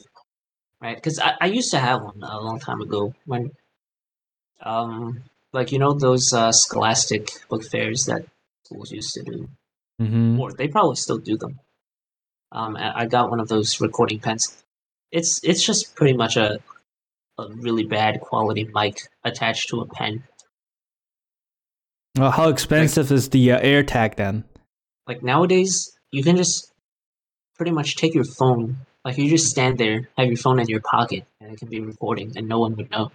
right? Because I, I used to have one a long time ago when, um, like you know those uh, Scholastic book fairs that schools used to do, mhm. or they probably still do them. Um, I got one of those recording pens. It's it's just pretty much a a really bad quality mic attached to a pen. Well, how expensive is the uh, AirTag then? like nowadays you can just pretty much take your phone like you just stand there have your phone in your pocket and it can be recording and no one would know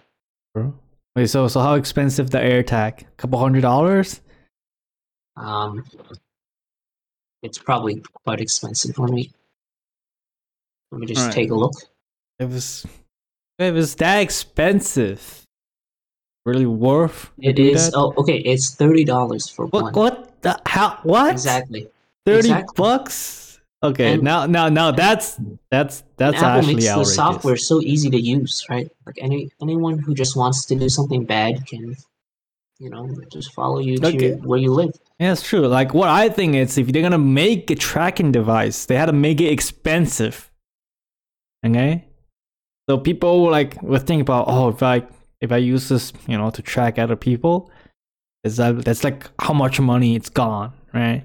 Wait, so so how expensive the AirTag? A couple hundred dollars? um it's probably quite expensive for me let me just Alright. take a look It was it was that expensive. Really worth to it do is that? oh okay it's $30 for one What what the how what? exactly Thirty exactly. bucks? Okay, And- now now now that's that's that's apple actually makes outrageous. the software so easy to use right like any anyone who just wants to do something bad can you know just follow you to Okay. your, where you live Yeah, it's true. Like what I think is if they're gonna make a tracking device, they had to make it expensive. Okay? So people like would think about, oh, if I if I use this, you know, to track other people, is that that's like how much money it's gone, right?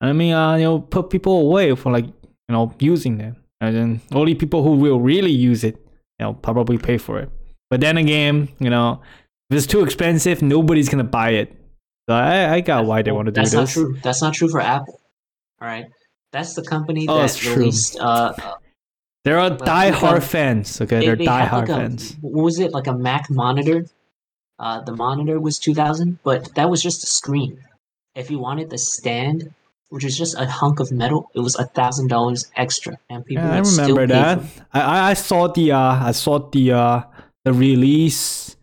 I mean, uh, you know, put people away for like you know using them, and then only people who will really use it, you know, probably pay for it. But then again, you know, if it's too expensive, nobody's gonna buy it. So I, I got why they want to do that's this. not true. That's not true for Apple. All right, that's the company Oh, that released. Uh, There are all die-hard fans. Okay, they, they're they die-hard like a, fans. what was it like a Mac monitor? Uh, the monitor was two thousand, but that was just a screen. If you wanted the stand, which is just a hunk of metal, it was a thousand dollars extra, and people Yeah, I remember that. I, I I saw the uh I saw the uh the release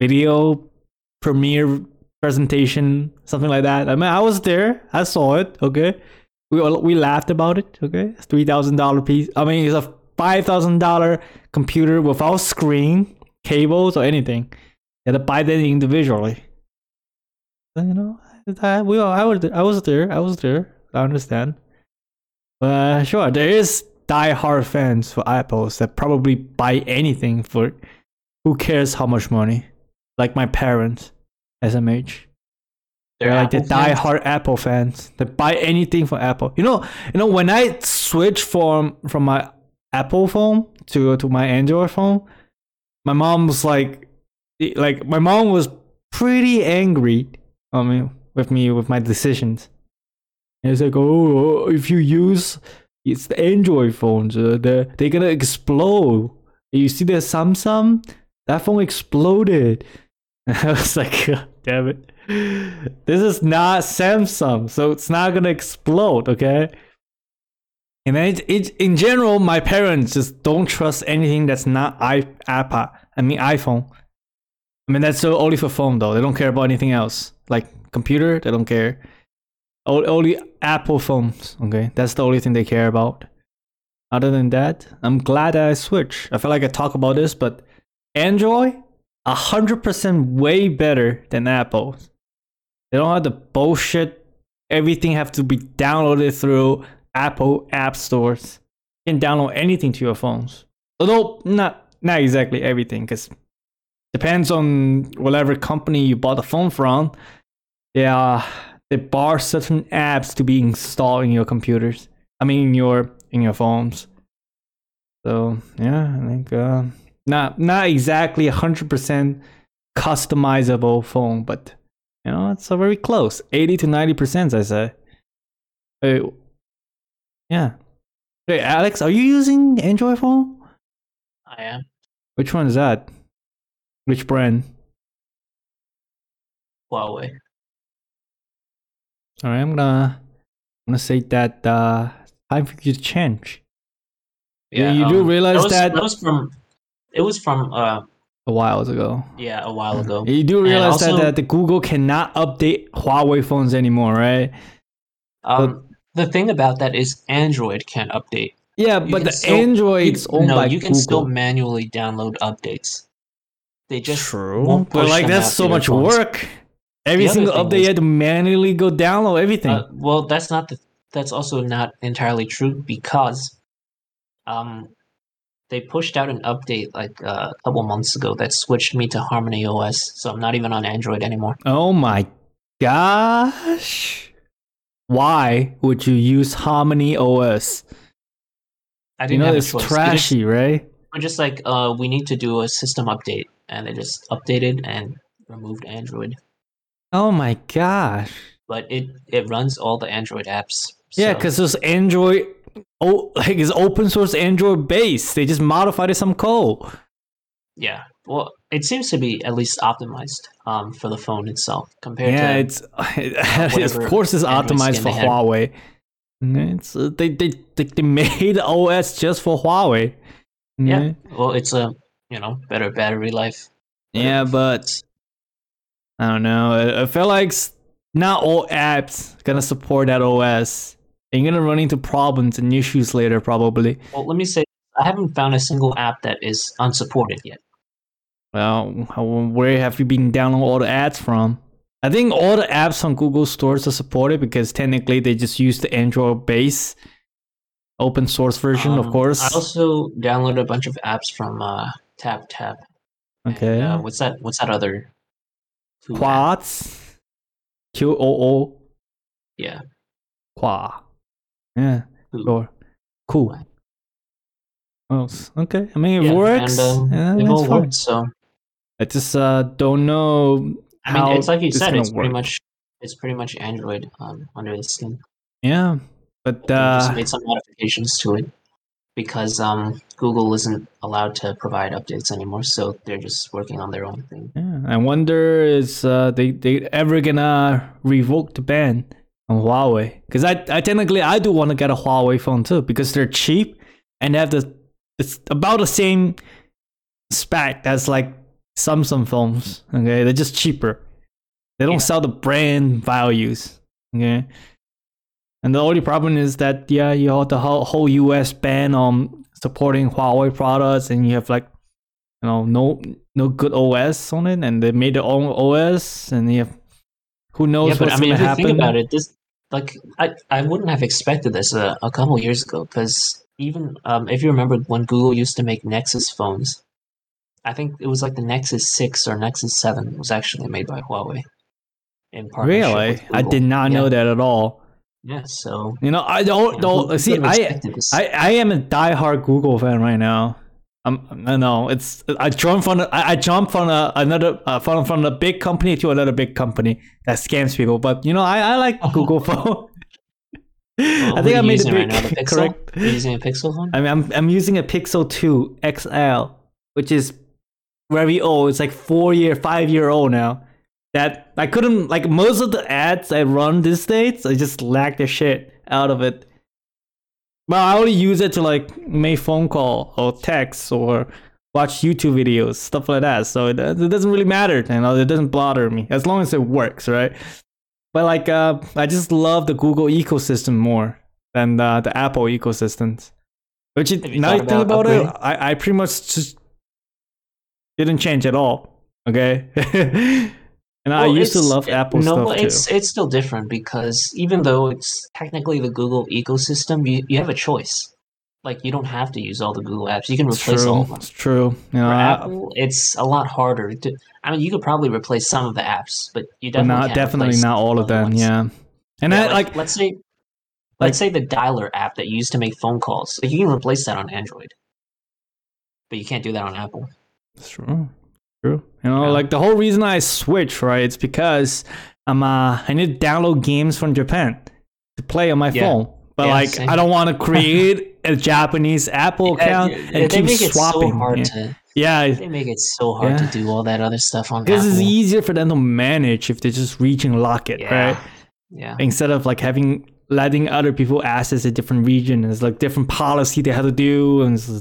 video premiere presentation something like that. I mean, I was there. I saw it. Okay, we all, we laughed about it. Okay, three thousand dollar piece. I mean, it's a five thousand dollar computer without screen, cables, or anything. You had to buy them individually. But, you know, I, we all, I was I was there. I was there. I understand. Uh, sure, there is die-hard fans for apples that probably buy anything for. Who cares how much money? Like my parents, SMH. They're They're like the fans. die-hard Apple fans. They buy anything for Apple. You know, you know when I switch from from my Apple phone to to my Android phone, my mom was like, like my mom was pretty angry. I mean, with me with my decisions. And it's like, oh, if you use it's the Android phones, uh, they're they're gonna explode. You see the Samsung, that phone exploded. I was like, God damn it. This is not Samsung, so it's not gonna explode, okay? And then it, it, in general, my parents just don't trust anything that's not i iPad. I mean iPhone. I mean that's only for phone though. They don't care about anything else. Like computer, they don't care. O- Only Apple phones. Okay, that's the only thing they care about. Other than that, I'm glad that I switched. I feel like I talk about this, but Android, hundred percent way better than Apple. They don't have the bullshit. Everything have to be downloaded through Apple app stores. You can download anything to your phones. Although not not exactly everything, because depends on whatever company you bought the phone from. Yeah, they bar certain apps to be installed in your computers. I mean, in your in your phones. So yeah, I think uh, not not exactly hundred percent customizable phone, but you know it's very close, eighty to ninety percent, I say. Yeah. Hey, Alex, are you using Android phone? I am Which one is that? Which brand? Huawei. All right, I'm gonna I'm gonna say that uh, time for you to change. Yeah, you do realize um, that was, that- that was from it was from uh A while ago. yeah a while ago. You do realize also- that, that the Google cannot update Huawei phones anymore, right? Um, the thing about that is Android can't update. Yeah, You but the still- Android's You, owned no, by you can Google. still manually download updates. They just True, won't but like them that's so much phones. work. Every The single update is- you had to manually go download everything. Uh, well, that's not the. That's also not entirely true because, um, they pushed out an update like uh, a couple months ago that switched me to Harmony OS, so I'm not even on Android anymore. oh my gosh! Why would you use Harmony OS? I You didn't know have it's choice. Just- trashy, right? We're just like, uh, we need to do a system update, and they just updated and removed Android. Oh my gosh! But it it runs all the Android apps. Yeah, because those Android, oh, like it's open source Android base. They just modified it some code. yeah. Well, it seems to be at least optimized um for the phone itself compared to Yeah, to it's whatever of course it's optimized for. Huawei. It's uh, they, they they they made OS just for Huawei. yeah. Well, it's a you know better battery life. Yeah, but I don't know. I, I feel like not all apps gonna support that OS. And you're gonna run into problems and issues later, probably. Well, let me say, I haven't found a single app that is unsupported yet. Well, how, where have you been downloading all the ads from? I think all the apps on Google stores are supported because technically they just use the Android base open source version, of Um, course. I also downloaded a bunch of apps from uh, Tap Tap. and, Okay. uh, what's that? What's that other? Quads. Q O O. Yeah. Qua. Yeah. Who? Sure. Cool. What? What else? Okay. I mean, it Yeah, works. And, uh, yeah, it all fine. worked. So I just uh, don't know I mean, it's like you this said. It's pretty much it's pretty much Android um, under the skin. Yeah. But They just uh, made some modifications to it because um, Google isn't allowed to provide updates anymore. So they're just working on their own thing. yeah, I wonder is uh, they they ever gonna revoke the ban on Huawei? Because I, I technically I do want to get a Huawei phone too because they're cheap and they have the it's about the same spec as like Samsung phones. Okay, they're just cheaper. They don't Yeah. sell the brand values. Okay. And the only problem is that yeah, you have the whole, whole US ban on supporting Huawei products, and you have like you know no no good OS on it, and they made their own OS, and you have who knows yeah, but what's I mean, gonna if you think about it, this like I, I wouldn't have expected this a, a couple years ago because even um, if you remember when Google used to make Nexus phones, I think it was like the Nexus Six or Nexus Seven was actually made by Huawei. In partnership Really, I did not know that at all. Yeah, so You know, I don't you know, don't see. I? I, I am a diehard Google fan right now. I'm, I know it's. I jumped from a, I, I jumped from a, another uh, from from a big company to another big company that scams people. But you know, I, I like Google phone. Well, I think I made a using big right now, correct. You using a Pixel phone? I mean, I'm I'm using a Pixel 2 XL, which is very old. It's like four year, five year old now. That I couldn't like most of the ads I run these days. I just lag the shit out of it. But I only use it to like make phone call or text or watch YouTube videos, stuff like that. So it, it doesn't really matter, you know. It doesn't bother me as long as it works, right? But like, uh, I just love the Google ecosystem more than the, the Apple ecosystems. Which it, now you think about about it. I, I pretty much just didn't change at all. Okay. and I used to love Apple no, stuff well, too. it's it's still different because even though it's technically the Google ecosystem, you, you have a choice. Like you don't have to use all the Google apps. You can It's replace all of them. It's true. You know, For I- Apple, it's a lot harder to. I mean, you could probably replace some of the apps, but you but definitely not can't definitely not all of them. ones. Yeah. And Yeah, I like let's say, like- let's say the dialer app that you used to make phone calls. Like you can replace that on Android, but you can't do that on Apple. It's true. True. You know, Yeah. like the whole reason I switched, right? It's because I'm uh I need to download games from Japan to play on my Yeah. phone. But Yeah, like same. I don't want to create a Japanese Apple account Yeah, and they keep make it swapping. so hard yeah. to. yeah. They make it so hard Yeah. to do all that other stuff on Because Apple. it's easier for them to manage if they just reach and lock it, Yeah. right? Yeah. Instead of like having letting other people access a different region. It's like different policy they have to do and it's,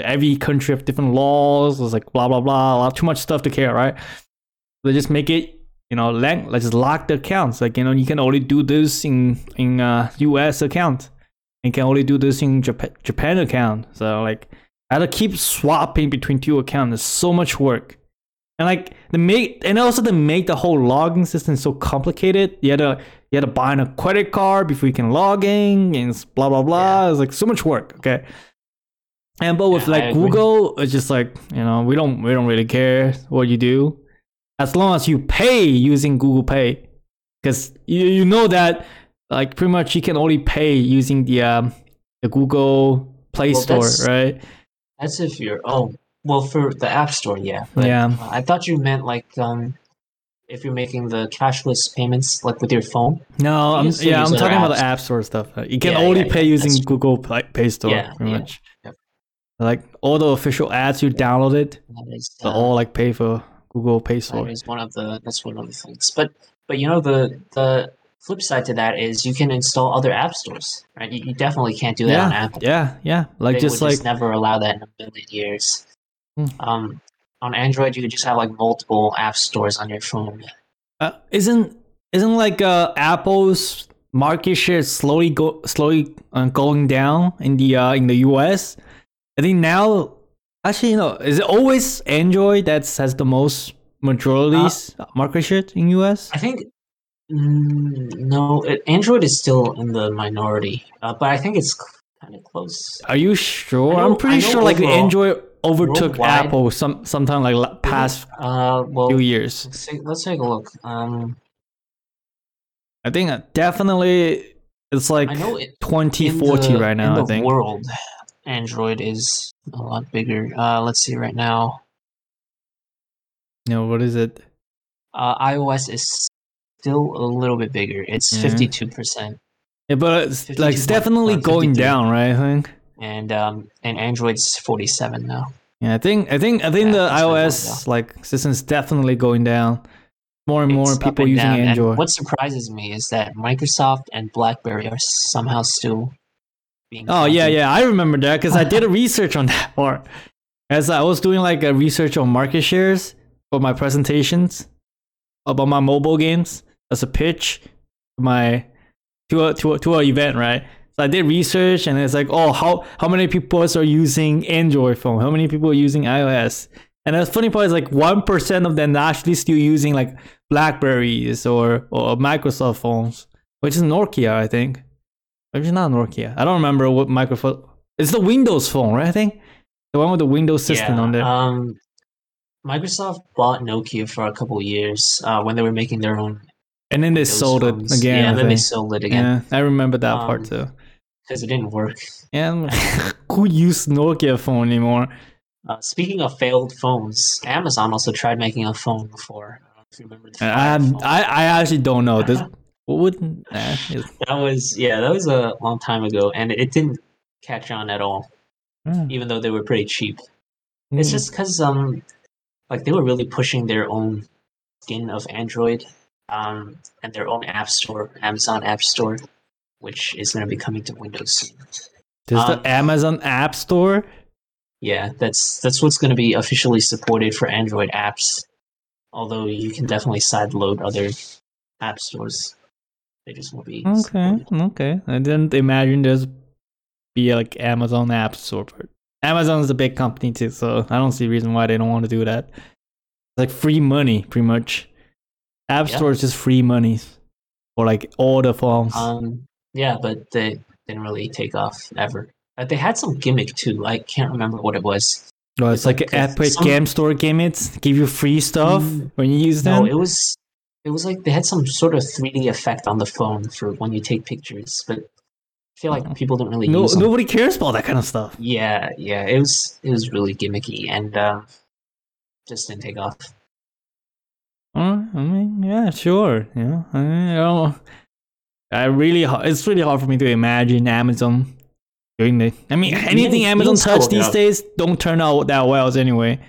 every country have different laws. It's like blah blah blah. A lot too much stuff to care, right? They just make it, you know, lang- like just lock the accounts. Like you know, you can only do this in in uh, U.S. account, and can only do this in Japan Japan account. So like, I had to keep swapping between two accounts. It's so much work, and like the make and also to make the whole logging system so complicated. You had to you had to buy a credit card before you can log in, and blah blah blah. It's like so much work. Okay. And but with Yeah, like. Google, it's just like you know we don't we don't really care what you do, as long as you pay using Google Pay, because you you know that like pretty much you can only pay using the um the Google Play Well, Store, that's- right? That's if you're. Oh, well, for the App Store, yeah. But, Yeah. uh, I thought you meant like um, if you're making the cashless payments like with your phone. No, I'm, yeah, I'm talking about the. App Store stuff. You can Yeah, only yeah, pay yeah, using. Google Play, Pay Store, Yeah, pretty yeah, much. yep. Like all the official ads you downloaded, That is, uh, all like pay for Google Pay that Store. is one of the. That's one of the things. But but you know the the flip side to that is you can install other app stores, right? You, you definitely can't do that on Yeah, Apple. yeah, yeah. Like they just like just never allow that in a million years. Hmm. Um, on Android, you could just have like multiple app stores on your phone. Uh, isn't isn't like uh, Apple's market share slowly go slowly uh, going down in the uh, in the US? I think now, actually, you know, is it always Android that has the most majorities market share in US? I think mm, no, it, Android is still in the minority, uh, but I think it's kind of close. Are you sure? I'm pretty sure like overall- Android overtook worldwide- Apple some sometime like past Uh, well, few years. let's take, let's take a look. Um, I think uh, definitely it's like I know it, 20, in 40 the, right now. I think. world, Android is a lot bigger. Uh, let's see right now. No, what is it? Uh, iOS is still a little bit bigger. It's Yeah. fifty-two percent, Yeah, but it's like it's definitely going down, right? I think. and um, and Android's forty-seven now. Yeah, I think I think I think Yeah, the iOS like system is definitely going down. More and more It's up people and using down, and Android. what surprises me is that Microsoft and BlackBerry are somehow still being. Oh yeah, yeah, I remember that because I did a research on that part. As I was doing like a research on market shares for my presentations about my mobile games as a pitch to my to a to a, to a event, right? So I did research and it's like, oh, how how many people are using Android phone? How many people are using iOS? And the funny part is like one percent of them are actually still using like Blackberries or or Microsoft phones, which is Nokia, I think. Maybe it's not Nokia. I don't remember what microphone. It's the Windows phone, right? I think the one with the Windows system Yeah, on there. Um, Microsoft bought Nokia for a couple of years uh, when they were making their own. and then they Windows sold phones. it again. Yeah, and then they sold it again Yeah, I remember that Um, part too. because it didn't work. And who used Nokia phone anymore? Uh, speaking of failed phones, Amazon also tried making a phone before. I don't know if you remember the I. I I actually don't know. This what would nah, it's- That was yeah, that was a long time ago, and it didn't catch on at all, hmm, even though they were pretty cheap. It's hmm. just because um, like they were really pushing their own skin of Android, um, and their own app store, Amazon App Store, which is going to be coming to Windows soon. There's Um, the Amazon App Store. Yeah, that's that's what's going to be officially supported for Android apps. Although you can definitely sideload other app stores, they just won't be. Okay, supported. okay. I didn't imagine there's be like Amazon App Store. But Amazon's a big company too, so I don't see a reason why they don't want to do that. It's like free money, pretty much. App Yeah. Store is just free money for like all the phones. Um, yeah, but they didn't really take off ever. Uh, they had some gimmick too. I can't remember what it was. No, it's it's like, like Epic some- Game Store gimmicks give you free stuff Mm, when you use them. No, it was it was like they had some sort of 3D effect on the phone for when you take pictures, but I feel like Oh. people don't really no, nobody cares about that kind of stuff. Yeah, yeah, it was it was really gimmicky and um, just didn't take off. Uh, I mean, yeah, sure. Yeah, I, mean, you know, I really, it's really hard for me to imagine Amazon doing the. I mean, anything Amazon touch these days don't turn out that well anyway.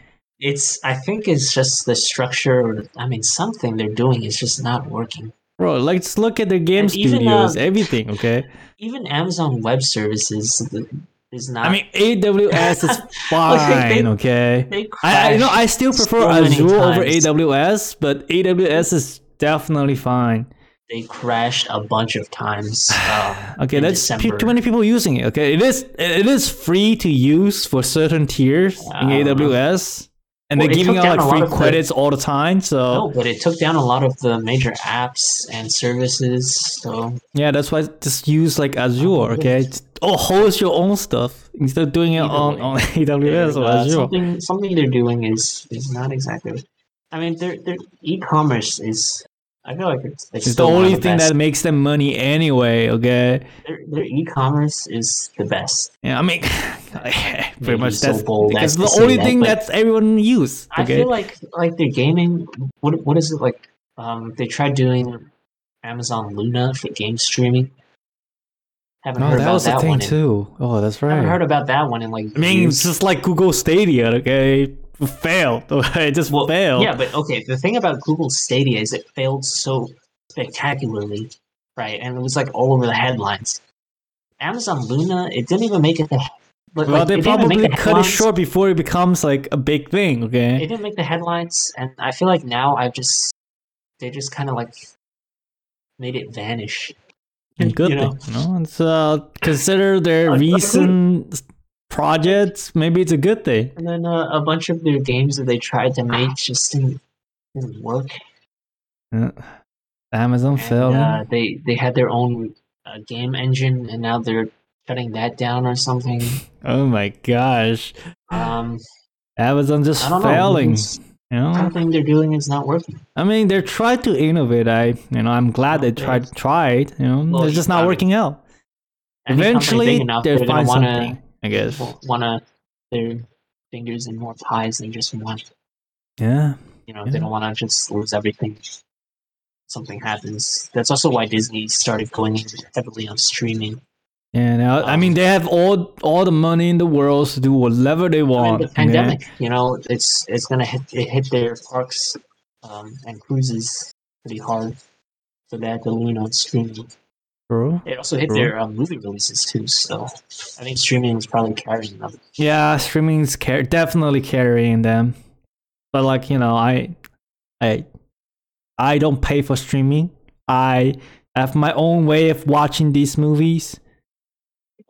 It's I think it's just the structure. I mean, something they're doing is just not working. Bro, let's look at their game And even, studios, uh, everything. Okay, Even Amazon Web Services th- is not. I mean, AWS is fine. they- okay, they I, I you know I still prefer so Azure over. AWS, but AWS is definitely fine. They crashed a bunch of times. Um, Okay, that's pe- too many people using it. Okay, it is it is free to use for certain tiers in Uh, AWS, and well, they're giving out like free of the- credits all the time. So No, but it took down a lot of the major apps and services. So yeah, that's why just use like Azure. Oh, Okay, Just- or host your own stuff instead of doing it on, on AWS or uh, Azure. something something they're doing is is not exactly. I mean, their their e-commerce is. I feel like it's, it's, It's the still one of only thing best. that makes them money anyway. Okay, their, their e-commerce is the best. yeah, I mean, pretty much so that's because the only that, thing but that's everyone use. I feel like like their gaming. What what is it like? Um, they tried doing Amazon Luna for game streaming. Haven't oh, heard that about was that the thing in- too. Oh, that's right. I Haven't heard about that one in like. I mean, years. it's just like Google Stadia, okay? Failed. it just Well, failed. Yeah, but okay. The thing about Google Stadia is it failed so spectacularly, right? And it was like all over the headlines. Amazon Luna, it didn't even make it. The, but, well, they it didn't even probably the cut it short before it becomes like a big thing, Okay, It didn't make the headlines, and I feel like now I've just they just kind of like made it vanish. And good you know? thing, you know? It's, uh, consider their Like, like, recent projects, maybe it's a good thing. And then uh, a bunch of their games that they tried to make just didn't, didn't work. Yeah. Amazon failed. uh, they they had their own uh, game engine, and now they're shutting that down or something. oh my gosh. Um, Amazon just I don't know. failing. You know? Something they're doing is not working. I mean, they're trying to innovate. I, you know, I'm glad they tried, tried. You know, Well, it's just not working out. Eventually, they'll find something. I guess. to want to their fingers in more pies than just one. Yeah. You know, Yeah. they don't want to just lose everything. Something happens. That's also why Disney started going heavily on streaming. Yeah, now, I Um, mean, they have all all the money in the world to do whatever they I mean, want. the okay? pandemic, you know, it's it's gonna hit it hit their parks um, and cruises pretty hard. So they had to lean on streaming. Bro. It also hit True. their um, movie releases too. So I think streaming is probably carrying them. Yeah, streaming's car- definitely carrying them. But like you know, I, I, I don't pay for streaming. I have my own way of watching these movies.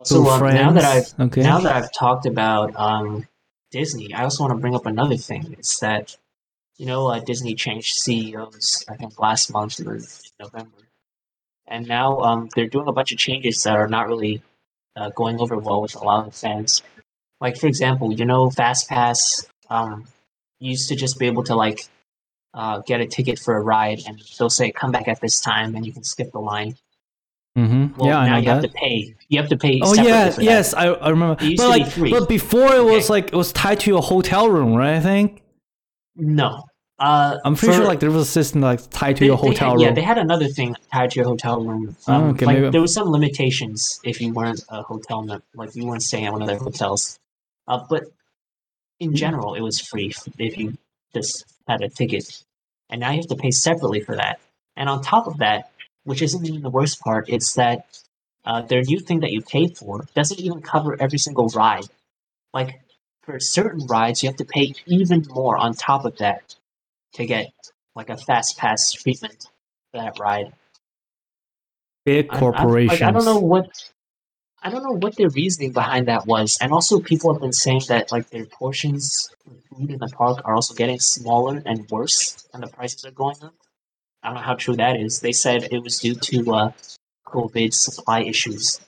So um, now that I've okay. now that I've talked about um, Disney, I also want to bring up another thing. It's that you know uh, Disney changed CEOs. I think last month or in November, and now um, they're doing a bunch of changes that are not really uh, going over well with a lot of fans. Like for example, you know, FastPass um, used to just be able to like uh, get a ticket for a ride, and they'll say come back at this time, and you can skip the line. mm-hmm. Well, yeah, now you that. have to pay. You have to pay. Oh yeah, yes, I, I remember. But to be but before it was Okay. like it was tied to your hotel room, right? I think No. Uh, I'm pretty for- sure like there was a system like tied to they- your hotel had- room. Yeah, they had another thing tied to your hotel room. Oh, Um, okay, like maybe- there was some limitations if you weren't a hotel mem- like you weren't staying at one of their hotels. Uh, but in general, it was free if you just had a ticket, and now you have to pay separately for that. And on top of that, which isn't even the worst part, it's that uh, their new thing that you pay for doesn't even cover every single ride. Like for certain rides, you have to pay even more on top of that to get like a fast pass treatment for that ride. Big I- I- corporations. like, I don't know what I don't know what their reasoning behind that was. And also people have been saying that like their portions of food in the park are also getting smaller and worse and the prices are going up. I don't know how true that is. They said it was due to uh COVID supply issues.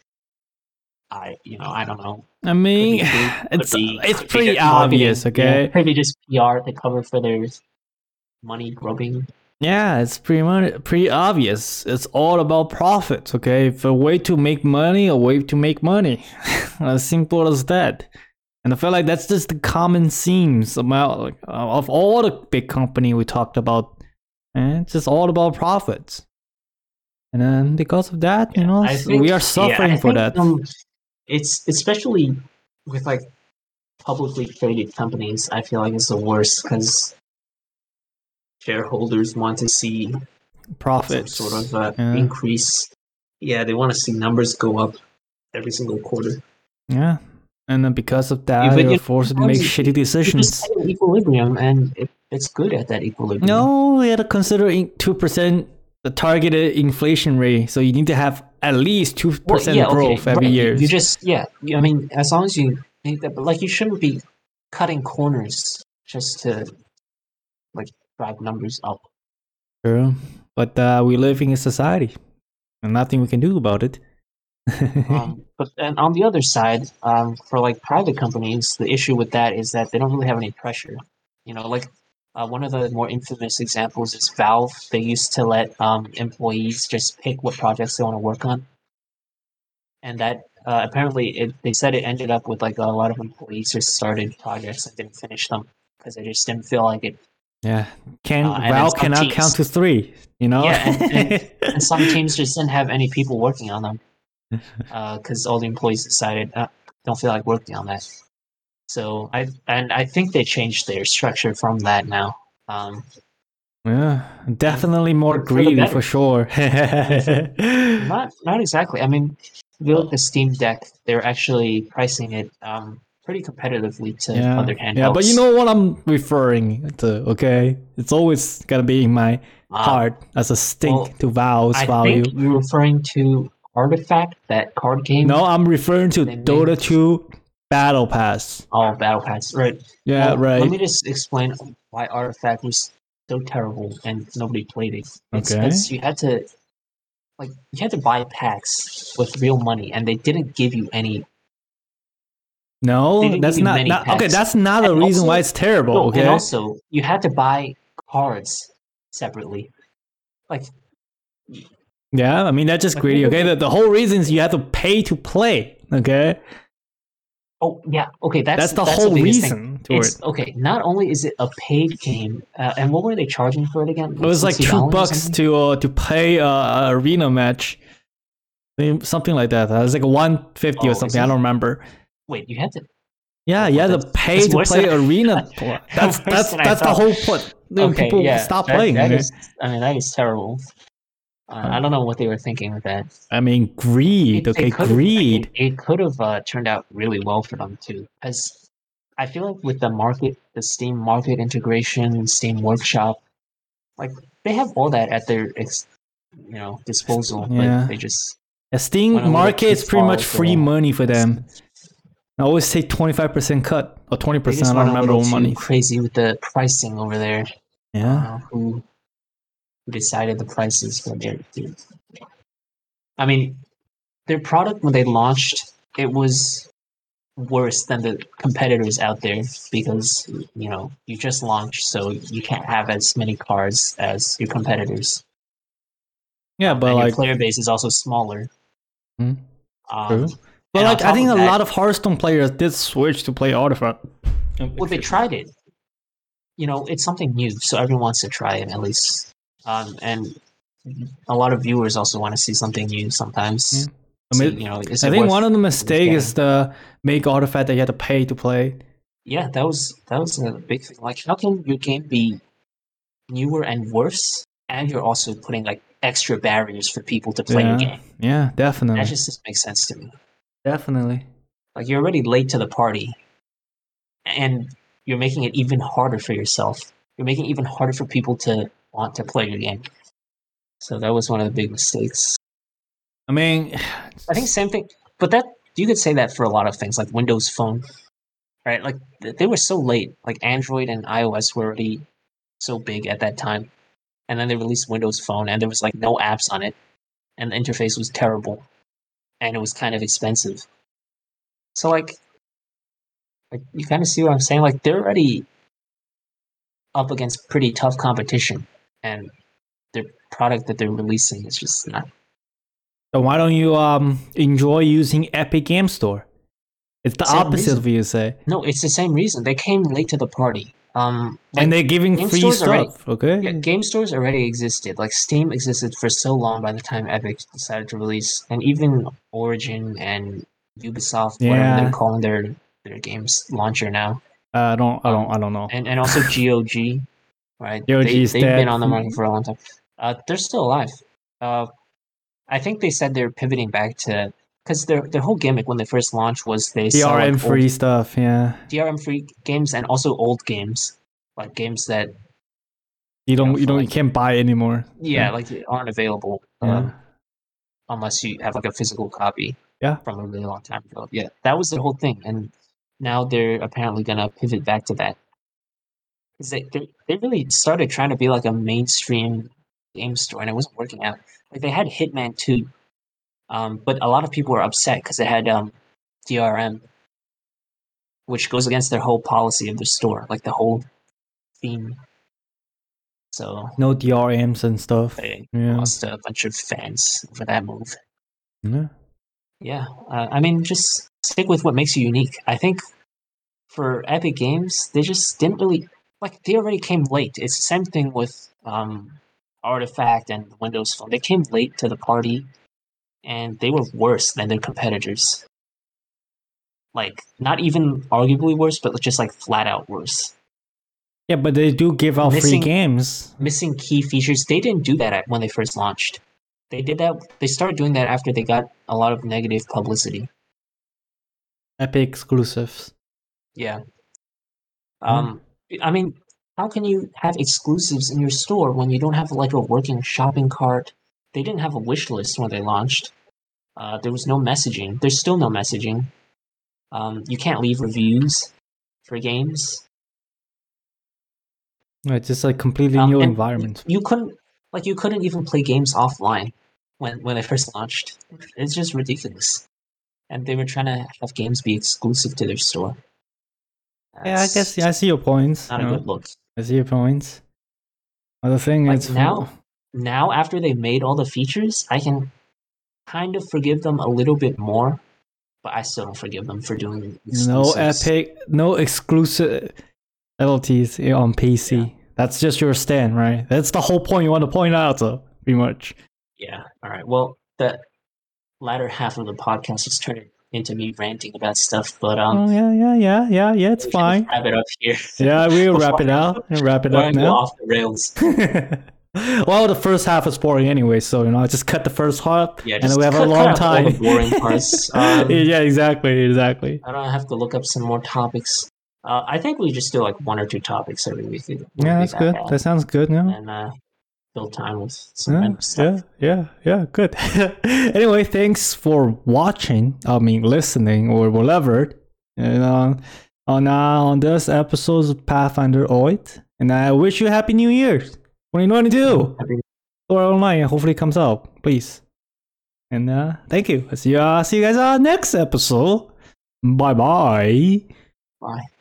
I you know, I don't know. I mean, be it's be- it's pretty marketing, obvious, yeah, okay? Maybe just PR to cover for their money grubbing. Yeah, it's pretty much pretty obvious. It's all about profits, okay? If a way to make money, a way to make money. as simple as that. And I feel like that's just the common themes about like, uh, of all the big company we talked about. And it's just all about profits. And then because of that, you know, think- we are suffering I for think, that. um, it's especially with like publicly traded companies. I feel like it's the worst because shareholders want to see Profits. sort of uh, yeah. increase. Yeah, they want to see numbers go up every single quarter. Yeah. And then because of that, but you're you- forced to make shitty decisions. an equilibrium, and it, it's good at that equilibrium. No, you had to consider 2% the targeted inflation rate. So you need to have at least 2% Well, yeah, okay, growth every right, year. You just yeah. I mean, as long as you think that, but like you shouldn't be cutting corners just to like drive numbers up. True. But uh, we live in a society and nothing we can do about it. Um, but and on the other side, um, for like private companies, the issue with that is that they don't really have any pressure. You know, like uh, one of the more infamous examples is Valve. They used to let um, employees just pick what projects they want to work on, and that uh, apparently it, they said it ended up with like a lot of employees just started projects and didn't finish them because they just didn't feel like it. Yeah. Can Uh, cannot teams- count to three, you know? Yeah, and- and- And some teams just didn't have any people working on them because all the employees decided uh, don't feel like working on that. So I and I think they changed their structure from that now. Um, yeah. Definitely more greedy for sure. not not exactly. I mean, if you look at Steam Deck, they're actually pricing it um, pretty competitively to yeah. other handhelds. yeah, but you know what I'm referring to, okay? It's always gonna be in my Um, heart as a stink well, to Valve's I value. think you're referring to Artifact, that card game. No, I'm referring to They made- Dota 2 Battle Pass. Oh, Battle Pass, right? Yeah, Well, right. Let me just explain why Artifact was so terrible and nobody played it. It's Okay. because you had to, like, you had to buy packs with real money, and they didn't give you any. No, that's not, not okay. That's not the And reason also- why it's terrible. No, okay, and also you had to buy cards separately. Like, yeah, I mean that's just Like, greedy. Okay, the, the whole reason is you have to pay to play. Okay, oh yeah, okay, that's that's the that's whole thing. reason it. okay. Not only is it a paid game, uh, and what were they charging for it again? It was like two bucks to uh, to play a, a arena match, something like that. It was like one fifty Oh, or something. I don't remember. Wait, you had to. Yeah, have to pay to play arena. That's that's that's the whole point. Okay, People yeah, stop that- playing. that is- I mean, that is terrible. Uh, I don't know what they were thinking with that. I mean, greed. It- okay, it could've- greed. It, could have uh, turned out really well for them too, because I feel like with the market, the Steam Market integration, Steam Workshop, like they have all that at their ex, you know disposal. Yeah. But they just A Steam went a little market is pretty much free money for them. I always take twenty five percent cut or twenty they percent. just I went don't remember what money. crazy with the pricing over there. Yeah, who decided the prices for their I mean, their product when they launched, it was worse than the competitors out there because you know you just launched, so you can't have as many cards as your competitors. yeah, but and like, your player base is also smaller. Hmm, Um, true. But and like, I think a that- lot of Hearthstone players did switch to play Artifact. Well, they tried it. You know, it's something new, so everyone wants to try it at least. Um, and a lot of viewers also want to see something new sometimes. I mean, See, you know, is I think one of the mistakes is the make Artifact that you had to pay to play. Yeah, that was that was a big thing. Like, how can your game be newer and worse, and you're also putting like extra barriers for people to play yeah, your game. yeah, definitely, That just doesn't make sense to me. Definitely. Like you're already late to the party, and you're making it even harder for yourself. You're making it even harder for people to want to play your game. So that was one of the big mistakes. I mean, I think same thing, but that you could say that for a lot of things, like Windows Phone, right? Like they were so late. Like Android and iOS were already so big at that time, and then they released Windows Phone, and there was like no apps on it, and the interface was terrible, and it was kind of expensive. So like, like you kind of see what I'm saying? Like they're already up against pretty tough competition, and their product that they're releasing is just not so why don't you um enjoy using Epic Game Store? It's the Same opposite reason. of what you say, No, it's the same reason. They came late to the party. Um, like, and they're giving free stores already- stuff. Okay. yeah, game stores already existed. Like Steam existed for so long by the time Epic decided to release, and even Origin and Ubisoft, whatever Yeah. they're calling their their games launcher now, Uh, I don't. I don't. I don't know. and and also GOG, right? GOG They they've dead. been on the market for a long time. Uh, they're still alive. Uh, I think they said they're pivoting back to because their their whole gimmick when they first launched was they like, DRM old free stuff. Yeah. DRM free games and also old games, like games that You don't. for You don't. You can't buy anymore. yeah, like aren't available Yeah. um, unless you have like a physical copy. Yeah. From a really long time ago. Yeah, that was the whole thing, and now they're apparently gonna pivot back to that because they, they they really started trying to be like a mainstream game store, and it wasn't working out. Like they had Hitman two, um, but a lot of people were upset because it had um, DRM, which goes against their whole policy of the store, like the whole theme. So No DRMs and stuff. they Yeah. lost a bunch of fans for that move. Yeah. Yeah, uh, I mean, just stick with what makes you unique. I think for Epic Games, they just didn't really like. They already came late. It's the same thing with um, Artifact and Windows Phone. They came late to the party, and they were worse than their competitors. Like, not even arguably worse, but just like flat out worse. Yeah, but they do give out free games. Missing key features. They didn't do that at, when they first launched. They did that. They started doing that after they got a lot of negative publicity. Epic exclusives. Yeah. Um, I mean, how can you have exclusives in your store when you don't have like a working shopping cart? They didn't have a wish list when they launched. Uh, there was no messaging. There's still no messaging. Um, you can't leave reviews for games. It's just like completely Um, new environment. You couldn't, like, you couldn't even play games offline when when they first launched. It's just ridiculous. And they were trying to have games be exclusive to their store. Yeah, I guess yeah, I see your points. not you a know. good look. I see your points. Other thing Like is now- now after they've made all the features, I can kind of forgive them a little bit more, but I still don't forgive them for doing no epic, no exclusive LTs on PC. Yeah. That's just your stand, right? That's the whole point you want to point out, though, pretty much. Yeah. All right. Well, the latter half of the podcast is turning into me ranting about stuff, but um, oh yeah, yeah, yeah, yeah, yeah. It's fine. Wrap it up here. Yeah, we'll wrap it out. Wrap it up now. off the rails. well, the first half is boring anyway, so you know, I just cut the first half, Yeah, and we have a cut- cut long out all the time. boring parts. Um, yeah, exactly, exactly. I don't have to look up some more topics. Uh, I think we just do like one or two topics every week. Yeah, that's that good. bad. That sounds good. Yeah. and uh, fill time with some Yeah, random stuff. yeah, yeah, yeah, good. anyway, thanks for watching. I mean, listening or whatever. And uh, on uh, on this episode of Pathfinder Oid, and I wish you happy New Year, 2022. Happy- Or online, hopefully it comes out, please. And uh, thank you. See you. Uh, see you guys on next episode. Bye bye. Bye.